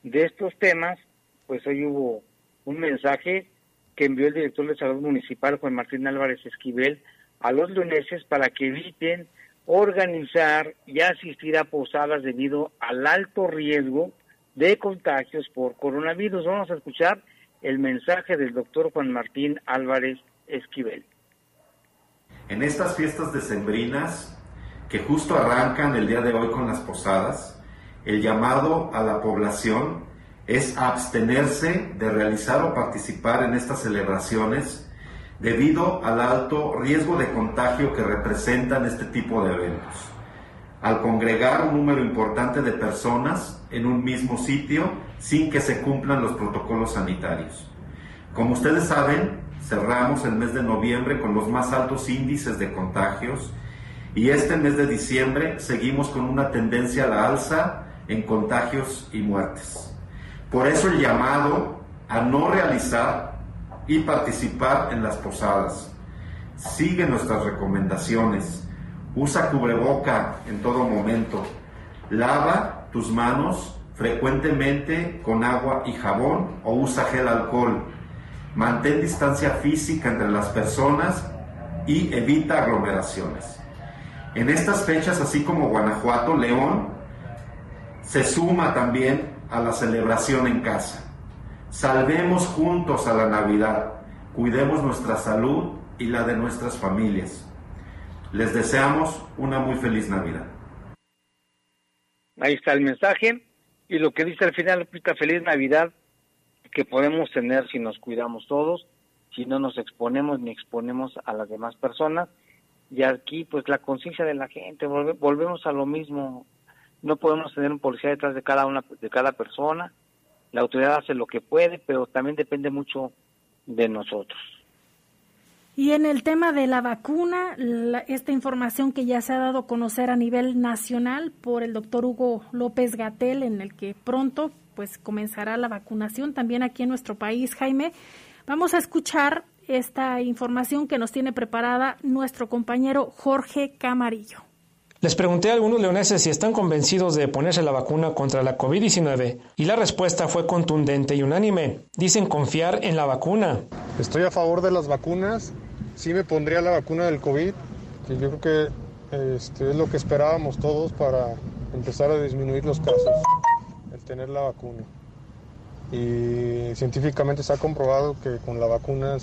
de estos temas, pues hoy hubo un mensaje que envió el director de salud municipal, Juan Martín Álvarez Esquivel, a los leoneses para que eviten organizar y asistir a posadas debido al alto riesgo de contagios por coronavirus. Vamos a escuchar el mensaje del doctor Juan Martín Álvarez Esquivel. En estas fiestas decembrinas, que justo arrancan el día de hoy con las posadas, el llamado a la población es abstenerse de realizar o participar en estas celebraciones debido al alto riesgo de contagio que representan este tipo de eventos. Al congregar un número importante de personas en un mismo sitio sin que se cumplan los protocolos sanitarios. Como ustedes saben, cerramos el mes de noviembre con los más altos índices de contagios y este mes de diciembre seguimos con una tendencia a la alza en contagios y muertes. Por eso el llamado a no realizar y participar en las posadas. Sigue nuestras recomendaciones. Usa cubreboca en todo momento. Lava tus manos frecuentemente con agua y jabón o usa gel alcohol mantén distancia física entre las personas y evita aglomeraciones. En estas fechas, así como Guanajuato, León se suma también a la celebración en casa. Salvemos juntos a la Navidad, cuidemos nuestra salud y la de nuestras familias. Les deseamos una muy feliz Navidad. Ahí está el mensaje y lo que dice al final, feliz Navidad que podemos tener si nos cuidamos todos, si no nos exponemos ni exponemos a las demás personas. Y aquí, pues la conciencia de la gente, volvemos a lo mismo. No podemos tener un policía detrás de cada una, de cada persona. La autoridad hace lo que puede, pero también depende mucho de nosotros. Y en el tema de la vacuna, esta información que ya se ha dado a conocer a nivel nacional por el doctor Hugo López Gatel, en el que pronto pues comenzará la vacunación también aquí en nuestro país, Jaime. Vamos a escuchar esta información que nos tiene preparada nuestro compañero Jorge Camarillo. Les pregunté a algunos leoneses si están convencidos de ponerse la vacuna contra la COVID-19 y la respuesta fue contundente y unánime. Dicen confiar en la vacuna. Estoy a favor de las vacunas. Sí me pondría la vacuna del COVID, que yo creo que este, es lo que esperábamos todos para empezar a disminuir los casos tener la vacuna. Y científicamente se ha comprobado que con la vacuna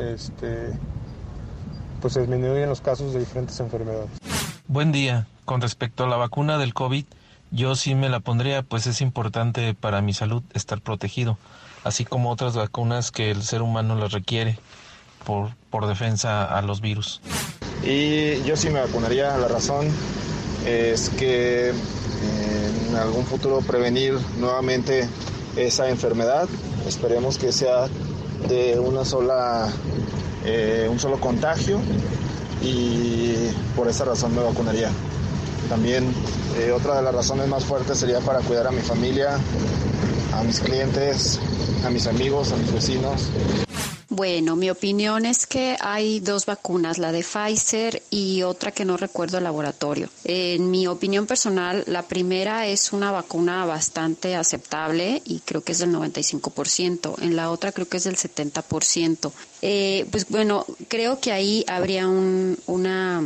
este, pues se disminuyen los casos de diferentes enfermedades. Buen día. Con respecto a la vacuna del COVID, yo sí me la pondría, pues es importante para mi salud estar protegido, así como otras vacunas que el ser humano las requiere por, por defensa a los virus. Y yo sí me vacunaría, la razón es que en algún futuro prevenir nuevamente esa enfermedad Esperemos que sea de una sola, eh, un solo contagio y por esa razón me vacunaría. También eh, otra de las razones más fuertes sería para cuidar a mi familia, a mis clientes, a mis amigos, a mis vecinos. Bueno, mi opinión es que hay dos vacunas, la de Pfizer y otra que no recuerdo el laboratorio. En mi opinión personal, la primera es una vacuna bastante aceptable y creo que es del 95%. En la otra creo que es del 70%. Eh, pues bueno, creo que ahí habría un, una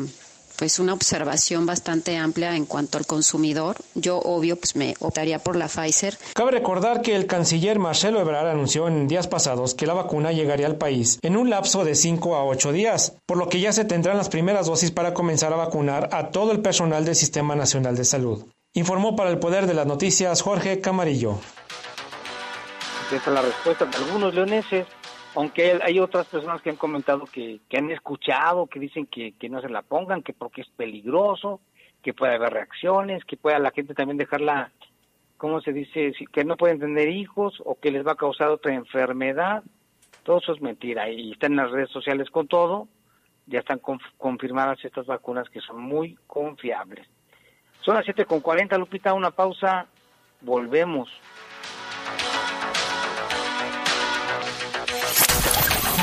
pues una observación bastante amplia en cuanto al consumidor. Yo obvio pues me optaría por la Pfizer. Cabe recordar que el canciller Marcelo Ebrard anunció en días pasados que la vacuna llegaría al país en un lapso de 5 a 8 días, por lo que ya se tendrán las primeras dosis para comenzar a vacunar a todo el personal del Sistema Nacional de Salud. Informó para el Poder de las Noticias Jorge Camarillo. Esa es la respuesta de algunos leoneses aunque hay otras personas que han comentado que, que han escuchado, que dicen que, que, no se la pongan, que porque es peligroso, que puede haber reacciones, que pueda la gente también dejarla, ¿cómo se dice? Que no pueden tener hijos o que les va a causar otra enfermedad. Todo eso es mentira y están en las redes sociales con todo. Ya están confirmadas estas vacunas que son muy confiables. Son las 7.40, Lupita, una pausa. Volvemos.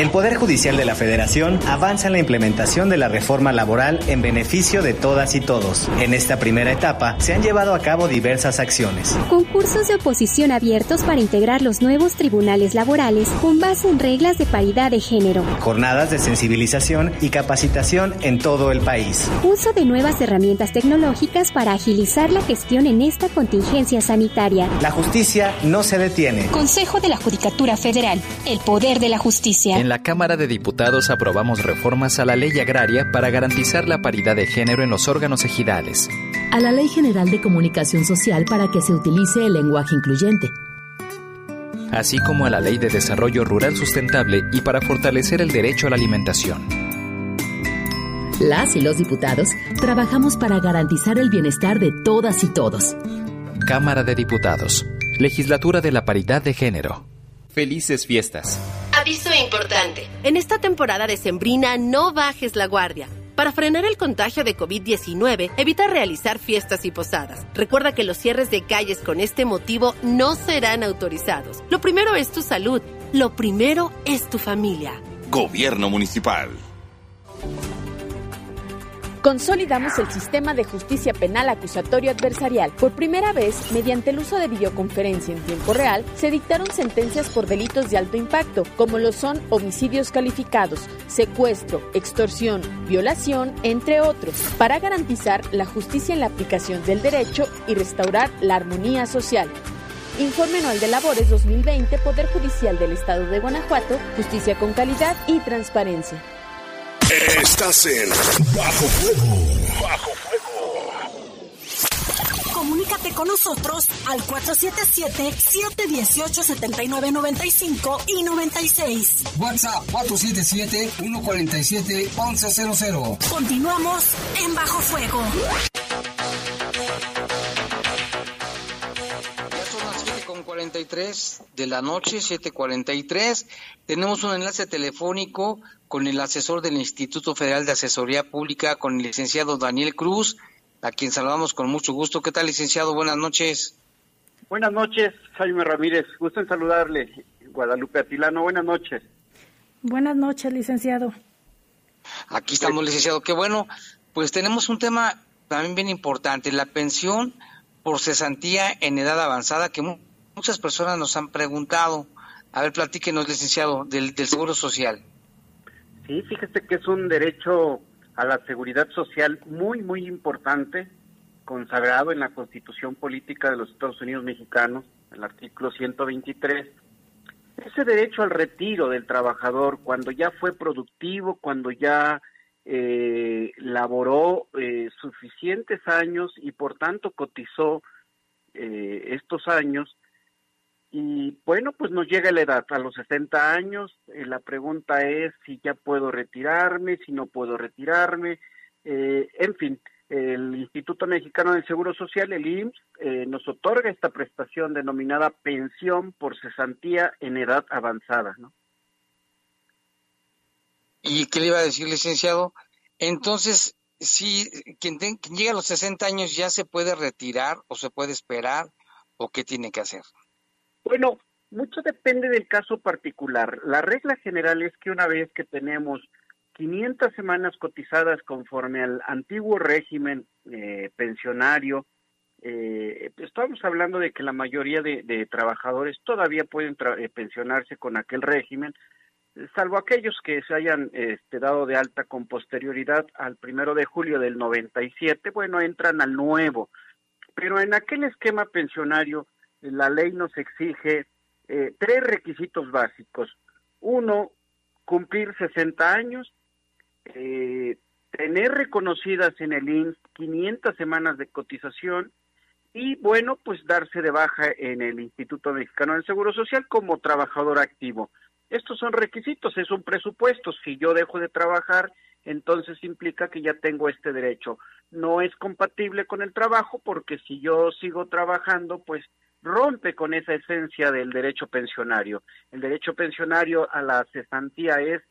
el Poder Judicial de la Federación avanza en la implementación de la reforma laboral en beneficio de todas y todos. En esta primera etapa se han llevado a cabo diversas acciones. Concursos de oposición abiertos para integrar los nuevos tribunales laborales con base en reglas de paridad de género. Jornadas de sensibilización y capacitación en todo el país. Uso de nuevas herramientas tecnológicas para agilizar la gestión en esta contingencia sanitaria. La justicia no se detiene. Consejo de la Judicatura Federal. El poder de la justicia la Cámara de Diputados aprobamos reformas a la ley agraria para garantizar la paridad de género en los órganos ejidales. A la Ley General de Comunicación Social para que se utilice el lenguaje incluyente. Así como a la Ley de Desarrollo Rural Sustentable y para fortalecer el derecho a la alimentación. Las y los diputados trabajamos para garantizar el bienestar de todas y todos. Cámara de Diputados. Legislatura de la Paridad de Género. Felices fiestas. Aviso importante. En esta temporada de Sembrina no bajes la guardia. Para frenar el contagio de COVID-19, evita realizar fiestas y posadas. Recuerda que los cierres de calles con este motivo no serán autorizados. Lo primero es tu salud. Lo primero es tu familia. Gobierno Municipal. Consolidamos el sistema de justicia penal acusatorio adversarial. Por primera vez, mediante el uso de videoconferencia en tiempo real, se dictaron sentencias por delitos de alto impacto, como lo son homicidios calificados, secuestro, extorsión, violación, entre otros, para garantizar la justicia en la aplicación del derecho y restaurar la armonía social. Informe anual de labores 2020, Poder Judicial del Estado de Guanajuato, justicia con calidad y transparencia. Estás en Bajo Fuego. Bajo Fuego. Comunícate con nosotros al 477-718-7995 y 96. WhatsApp 477-147-1100. Continuamos en Bajo Fuego. 7.43 de la noche, 7.43. Tenemos un enlace telefónico con el asesor del Instituto Federal de Asesoría Pública, con el licenciado Daniel Cruz, a quien saludamos con mucho gusto. ¿Qué tal, licenciado? Buenas noches. Buenas noches, Jaime Ramírez. Gusto en saludarle. Guadalupe Atilano, buenas noches. Buenas noches, licenciado. Aquí estamos, licenciado. Qué bueno. Pues tenemos un tema también bien importante, la pensión por cesantía en edad avanzada, que muchas personas nos han preguntado. A ver, platíquenos, licenciado, del, del Seguro Social. Sí, fíjese que es un derecho a la seguridad social muy, muy importante, consagrado en la Constitución Política de los Estados Unidos Mexicanos, el artículo 123. Ese derecho al retiro del trabajador cuando ya fue productivo, cuando ya eh, laboró eh, suficientes años y por tanto cotizó eh, estos años y bueno, pues nos llega la edad, a los 60 años, eh, la pregunta es si ya puedo retirarme, si no puedo retirarme, eh, en fin, el Instituto Mexicano del Seguro Social, el IMSS, eh, nos otorga esta prestación denominada pensión por cesantía en edad avanzada, ¿no? ¿Y qué le iba a decir, licenciado? Entonces, si quien, quien llega a los 60 años ya se puede retirar o se puede esperar o qué tiene que hacer? Bueno, mucho depende del caso particular. La regla general es que una vez que tenemos 500 semanas cotizadas conforme al antiguo régimen eh, pensionario, eh, estamos hablando de que la mayoría de, trabajadores todavía pueden eh, pensionarse con aquel régimen, salvo aquellos que se hayan este, dado de alta con posterioridad al primero de julio del 97, bueno, entran al nuevo. Pero en aquel esquema pensionario, la ley nos exige eh, tres requisitos básicos. Uno, cumplir 60 años, eh, tener reconocidas en el INS 500 semanas de cotización y, bueno, pues darse de baja en el Instituto Mexicano del Seguro Social como trabajador activo. Estos son requisitos, es un presupuesto. Si yo dejo de trabajar, entonces implica que ya tengo este derecho. No es compatible con el trabajo porque si yo sigo trabajando, pues rompe con esa esencia del derecho pensionario. El derecho pensionario a la cesantía es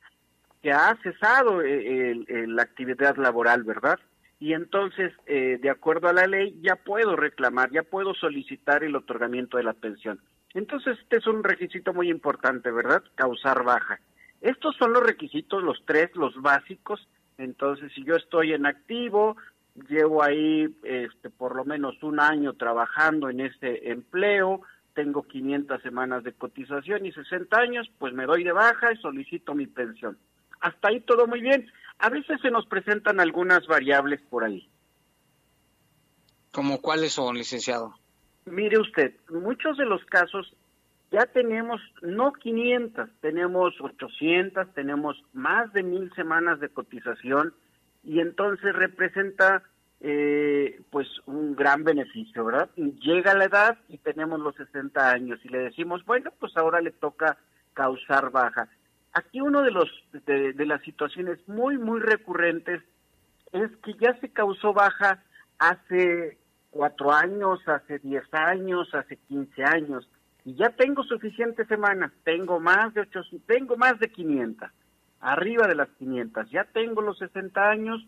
que ha cesado eh, la actividad laboral, ¿verdad? Y entonces, eh, de acuerdo a la ley, ya puedo reclamar, ya puedo solicitar el otorgamiento de la pensión. Entonces, este es un requisito muy importante, ¿verdad? Causar baja. Estos son los requisitos, los tres, los básicos. Entonces, si yo estoy en activo, llevo ahí este, por lo menos un año trabajando en ese empleo, tengo 500 semanas de cotización y 60 años, pues me doy de baja y solicito mi pensión. Hasta ahí todo muy bien. A veces se nos presentan algunas variables por ahí. ¿Como cuáles son, licenciado? Mire usted, muchos de los casos ya tenemos no 500, tenemos 800, tenemos más de mil semanas de cotización y entonces representa eh, pues un gran beneficio, ¿verdad? Llega la edad y tenemos los 60 años y le decimos, bueno, pues ahora le toca causar baja. Aquí uno de los de, las situaciones muy muy recurrentes es que ya se causó baja hace cuatro años, hace diez años, hace quince años y ya tengo suficientes semanas, tengo más de ocho, tengo más de 500, arriba de las 500, ya tengo los 60 años,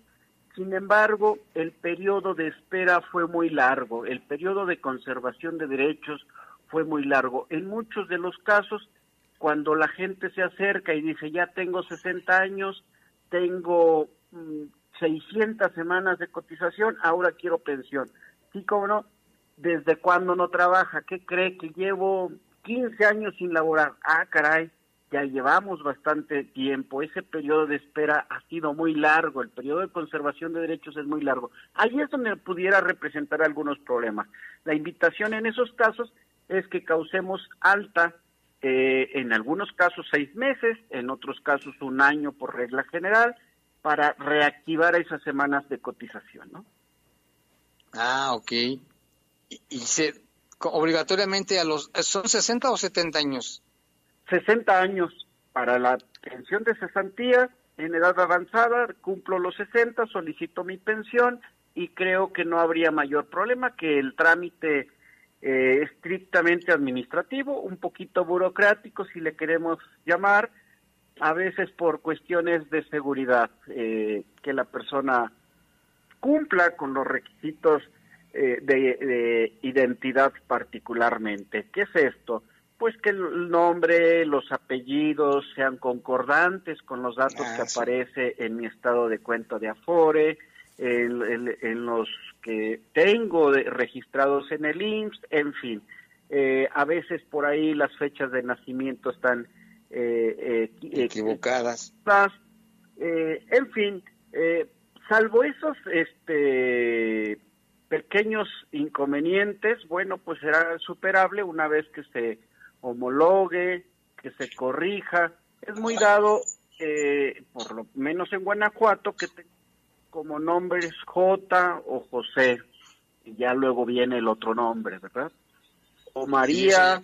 sin embargo, el periodo de espera fue muy largo, el periodo de conservación de derechos fue muy largo. En muchos de los casos, cuando la gente se acerca y dice, ya tengo 60 años, tengo 600 mm, semanas de cotización, ahora quiero pensión. Sí, cómo no, ¿desde cuándo no trabaja? ¿Qué cree que llevo 15 años sin laborar? Ah, caray, ya llevamos bastante tiempo. Ese periodo de espera ha sido muy largo. El periodo de conservación de derechos es muy largo. Ahí es donde pudiera representar algunos problemas. La invitación en esos casos es que causemos alta, eh, en algunos casos seis meses, en otros casos un año por regla general, para reactivar esas semanas de cotización, ¿no? Ah, ok. Y, y se, obligatoriamente a los, ¿son 60 o 70 años? 60 años para la pensión de cesantía en edad avanzada, cumplo los 60, solicito mi pensión y creo que no habría mayor problema que el trámite eh, estrictamente administrativo, un poquito burocrático si le queremos llamar, a veces por cuestiones de seguridad, eh, que la persona cumpla con los requisitos eh, de, identidad particularmente. ¿Qué es esto? Pues que el nombre, los apellidos sean concordantes con los datos que ah, aparece en mi estado de cuenta de Afore, en, los que tengo registrados en el IMSS, en fin. Eh, a veces por ahí las fechas de nacimiento están eh, equivocadas. en fin, salvo esos este pequeños inconvenientes, bueno, pues será superable una vez que se homologue, que se corrija. Es muy dado, eh, por lo menos en Guanajuato, que como nombres J o José. y ya luego viene el otro nombre, ¿verdad? O María,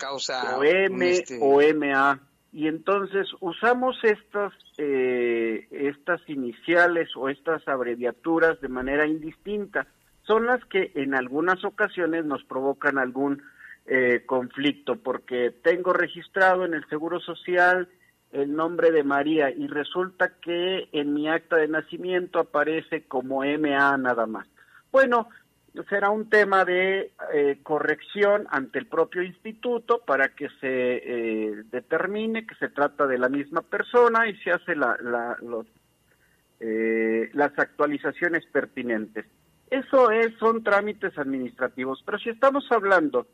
o M, este o MA. Y entonces usamos estas, eh, estas iniciales o estas abreviaturas de manera indistinta. Son las que en algunas ocasiones nos provocan algún eh, conflicto, porque tengo registrado en el Seguro Social el nombre de María y resulta que en mi acta de nacimiento aparece como MA nada más. Bueno, será un tema de eh, corrección ante el propio instituto para que se eh, determine que se trata de la misma persona y se hace la, los, eh, las actualizaciones pertinentes. Eso es, son trámites administrativos, pero si estamos hablando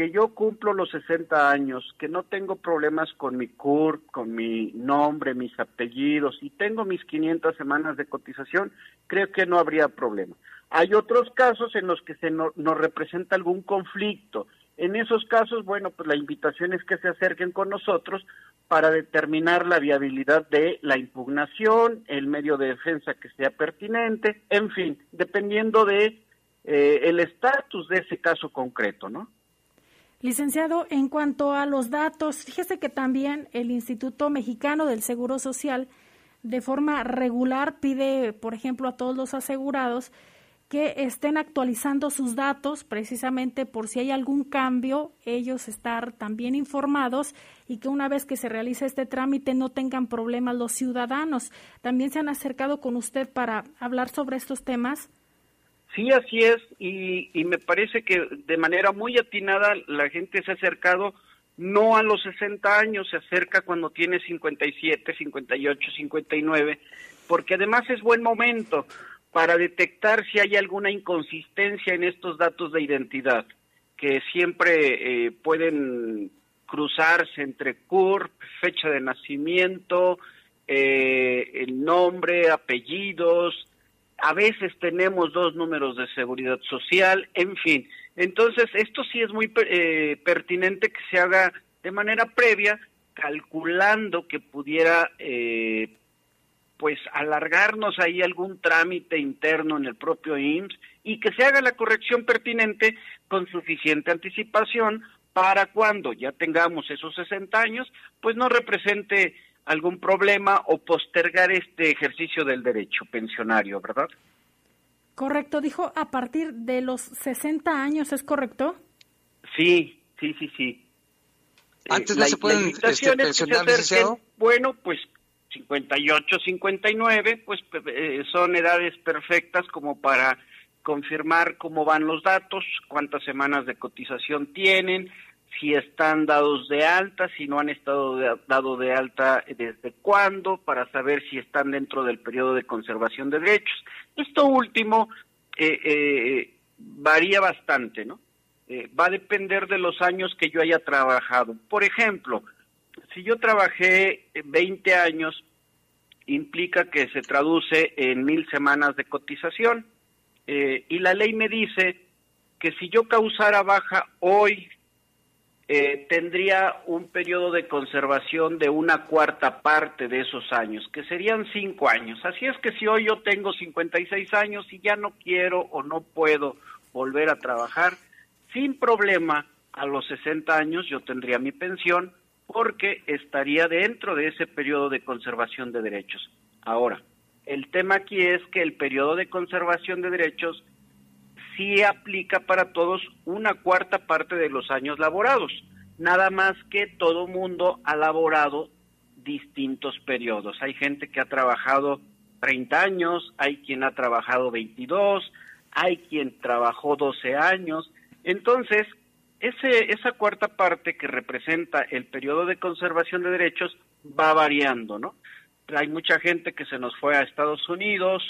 que yo cumplo los 60 años, que no tengo problemas con mi CURP, con mi nombre, mis apellidos y tengo mis 500 semanas de cotización, creo que no habría problema. Hay otros casos en los que se nos representa algún conflicto. En esos casos, bueno, pues la invitación es que se acerquen con nosotros para determinar la viabilidad de la impugnación, el medio de defensa que sea pertinente, en fin, dependiendo de eh, el estatus de ese caso concreto, ¿no? Licenciado, en cuanto a los datos, fíjese que también el Instituto Mexicano del Seguro Social de forma regular pide, por ejemplo, a todos los asegurados que estén actualizando sus datos precisamente por si hay algún cambio, ellos estar también informados y que una vez que se realice este trámite no tengan problemas los ciudadanos. ¿También se han acercado con usted para hablar sobre estos temas? Sí, así es, y, me parece que de manera muy atinada la gente se ha acercado no a los 60 años, se acerca cuando tiene 57, 58, 59, porque además es buen momento para detectar si hay alguna inconsistencia en estos datos de identidad, que siempre eh, pueden cruzarse entre CURP, fecha de nacimiento, eh, el nombre, apellidos, a veces tenemos dos números de seguridad social, en fin. Entonces, esto sí es muy eh, pertinente que se haga de manera previa, calculando que pudiera, eh, pues, alargarnos ahí algún trámite interno en el propio IMSS y que se haga la corrección pertinente con suficiente anticipación para cuando ya tengamos esos 60 años, pues no represente algún problema o postergar este ejercicio del derecho pensionario, ¿verdad? Correcto, dijo a partir de los 60 años, ¿es correcto? Sí, sí, sí, sí. Antes no se pueden este, pensionar, Bueno, pues 58, 59, pues eh, son edades perfectas como para confirmar cómo van los datos, cuántas semanas de cotización tienen, si están dados de alta, si no han estado dado de alta desde cuándo, para saber si están dentro del periodo de conservación de derechos. Esto último eh, eh, varía bastante, ¿no? Eh, va a depender de los años que yo haya trabajado. Por ejemplo, si yo trabajé 20 años, implica que se traduce en mil semanas de cotización. y la ley me dice que si yo causara baja hoy eh, tendría un periodo de conservación de una cuarta parte de esos años, que serían cinco años. Así es que si hoy yo tengo 56 años y ya no quiero o no puedo volver a trabajar, sin problema, a los 60 años yo tendría mi pensión porque estaría dentro de ese periodo de conservación de derechos. Ahora, el tema aquí es que el periodo de conservación de derechos sí aplica para todos una cuarta parte de los años laborados, nada más que todo mundo ha laborado distintos periodos. Hay gente que ha trabajado 30 años, hay quien ha trabajado 22, hay quien trabajó 12 años. Entonces, ese, esa cuarta parte que representa el periodo de conservación de derechos va variando, ¿no? Hay mucha gente que se nos fue a Estados Unidos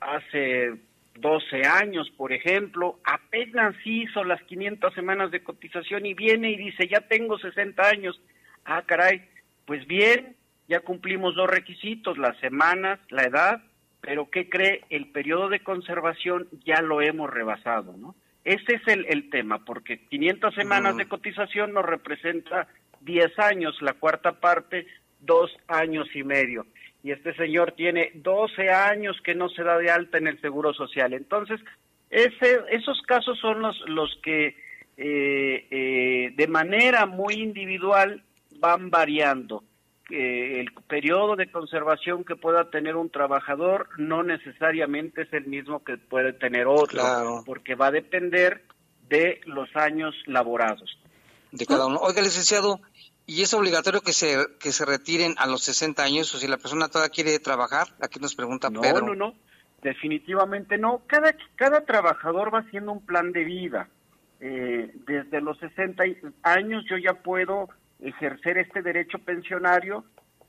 hace 12 años, por ejemplo, apenas hizo las 500 semanas de cotización y viene y dice, ya tengo 60 años. Ah, caray, pues bien, ya cumplimos dos requisitos, las semanas, la edad, pero ¿qué cree? El periodo de conservación ya lo hemos rebasado, ¿no? Ese es el, el tema, porque 500 semanas de cotización nos representa 10 años, la cuarta parte, dos años y medio y este señor tiene 12 años que no se da de alta en el Seguro Social. Entonces, Ese, esos casos son los, los que eh, eh, de manera muy individual van variando. el periodo de conservación que pueda tener un trabajador no necesariamente es el mismo que puede tener otro, porque va a depender de los años laborados. De cada uno. Oiga, licenciado, ¿y es obligatorio que se, que se retiren a los 60 años o si la persona todavía quiere trabajar? Aquí nos pregunta no, Pedro. No, no, definitivamente no. Cada, cada trabajador va haciendo un plan de vida. Eh, desde los 60 años yo ya puedo ejercer este derecho pensionario.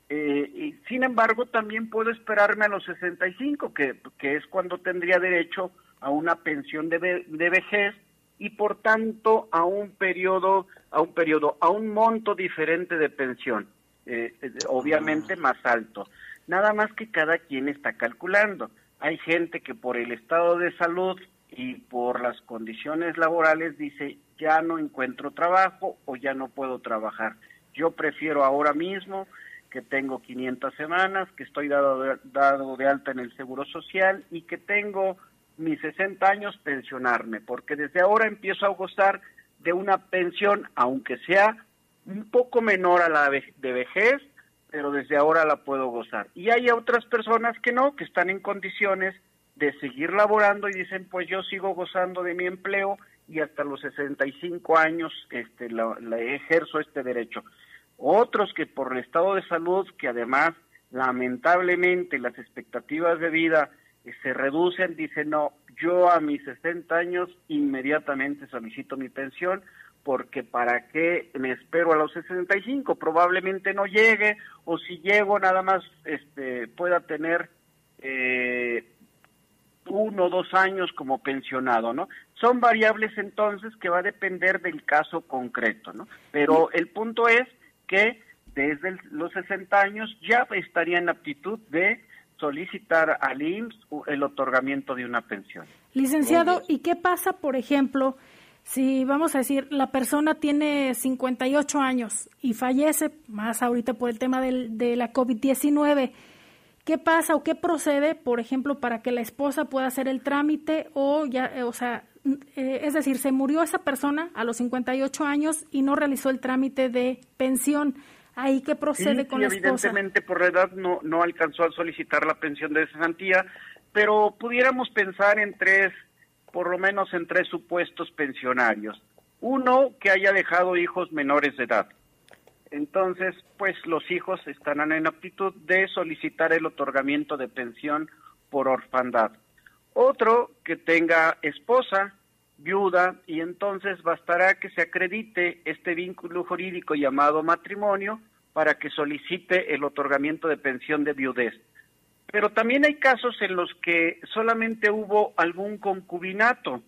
Eh, y, sin embargo, también puedo esperarme a los 65, que, que es cuando tendría derecho a una pensión de, de vejez y por tanto a un periodo, a un periodo, a un monto diferente de pensión, eh, obviamente ah. más alto. Nada más que cada quien está calculando. Hay gente que por el estado de salud y por las condiciones laborales dice ya no encuentro trabajo o ya no puedo trabajar. Yo prefiero ahora mismo que tengo 500 semanas, que estoy dado de, dado de alta en el Seguro Social y que tengo mis 60 años pensionarme, porque desde ahora empiezo a gozar de una pensión, aunque sea un poco menor a la de vejez, pero desde ahora la puedo gozar. Y hay otras personas que no, que están en condiciones de seguir laborando y dicen, pues yo sigo gozando de mi empleo y hasta los 65 años este, la, ejerzo este derecho. Otros que por el estado de salud, que además lamentablemente las expectativas de vida se reducen, dicen, no, yo a mis 60 años inmediatamente solicito mi pensión porque para qué me espero a los 65, probablemente no llegue o si llego nada más este, pueda tener eh, uno o dos años como pensionado, ¿no? Son variables entonces que va a depender del caso concreto, ¿no? Pero el punto es que desde los 60 años ya estaría en aptitud de solicitar al IMSS el otorgamiento de una pensión. Licenciado, ¿y qué pasa, por ejemplo, si vamos a decir, la persona tiene 58 años y fallece, más ahorita por el tema del, de la COVID-19? ¿Qué pasa o qué procede, por ejemplo, para que la esposa pueda hacer el trámite o ya, o sea, eh, es decir, se murió esa persona a los 58 años y no realizó el trámite de pensión? Ahí qué procede con la esposa. Evidentemente por la edad no, no alcanzó a solicitar la pensión de cesantía, pero pudiéramos pensar en tres, por lo menos en tres supuestos pensionarios. Uno, que haya dejado hijos menores de edad. Entonces, pues los hijos estarán en aptitud de solicitar el otorgamiento de pensión por orfandad. Otro, que tenga esposa, viuda, y entonces bastará que se acredite este vínculo jurídico llamado matrimonio para que solicite el otorgamiento de pensión de viudez. Pero también hay casos en los que solamente hubo algún concubinato.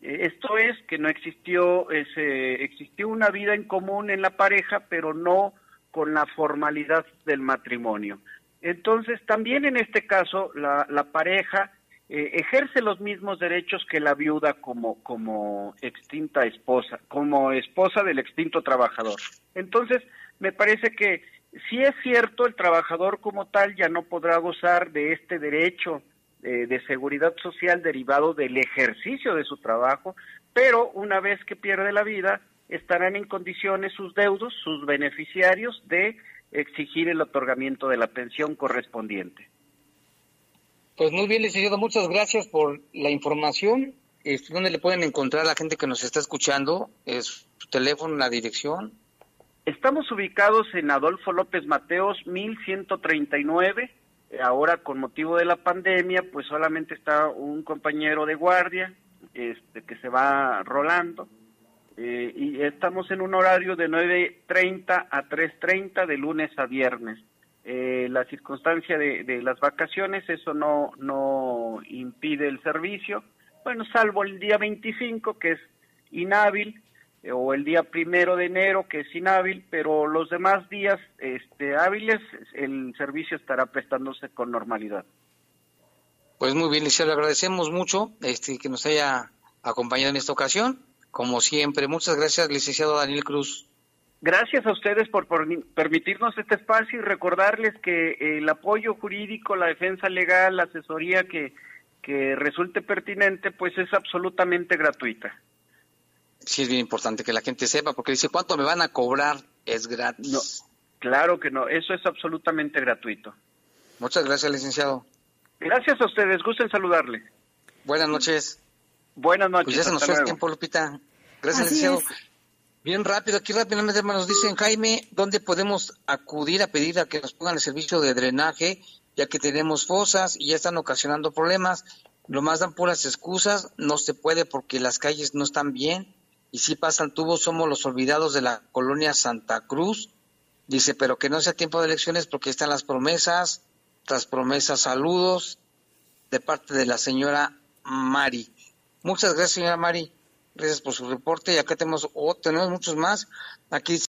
Eh, esto es que no existió, ese, existió una vida en común en la pareja, pero no con la formalidad del matrimonio. Entonces, también en este caso, la, la pareja eh, ejerce los mismos derechos que la viuda como, como extinta esposa, como esposa del extinto trabajador. Entonces, me parece que si es cierto, el trabajador como tal ya no podrá gozar de este derecho eh, de seguridad social derivado del ejercicio de su trabajo, pero una vez que pierde la vida, estarán en condiciones sus deudos, sus beneficiarios, de exigir el otorgamiento de la pensión correspondiente. Pues muy bien, licenciado, muchas gracias por la información. Este, ¿Dónde le pueden encontrar a la gente que nos está escuchando? ¿Es su teléfono, la dirección? Estamos ubicados en Adolfo López Mateos, 1139. Ahora, con motivo de la pandemia, pues solamente está un compañero de guardia este, que se va rolando. Eh, y estamos en un horario de 9.30 a 3.30 de lunes a viernes. Eh, la circunstancia de, las vacaciones, eso no, no impide el servicio, bueno, salvo el día 25, que es inhábil, eh, o el día primero de enero, que es inhábil, pero los demás días este, hábiles, el servicio estará prestándose con normalidad. Pues muy bien, le agradecemos mucho este, que nos haya acompañado en esta ocasión. Como siempre, muchas gracias, licenciado Daniel Cruz. Gracias a ustedes por, permitirnos este espacio y recordarles que el apoyo jurídico, la defensa legal, la asesoría que, que resulte pertinente, pues es absolutamente gratuita. Sí, es bien importante que la gente sepa, porque dice, ¿cuánto me van a cobrar? Es gratis. No, claro que no, eso es absolutamente gratuito. Muchas gracias, licenciado. Gracias a ustedes, gusten saludarle. Buenas noches. Buenas noches. Pues ya se nos fue el tiempo, Lupita. Gracias, licenciado. Bien rápido, aquí rápidamente nos dicen, Jaime, ¿dónde podemos acudir a pedir a que nos pongan el servicio de drenaje, ya que tenemos fosas y ya están ocasionando problemas? Lo más dan puras excusas, no se puede porque las calles no están bien y si pasan tubos somos los olvidados de la colonia Santa Cruz. Dice, pero que no sea tiempo de elecciones porque están las promesas, tras promesas, saludos de parte de la señora Mari. Muchas gracias, señora Mari. Gracias por su reporte. Y acá tenemos, oh, tenemos muchos más. Aquí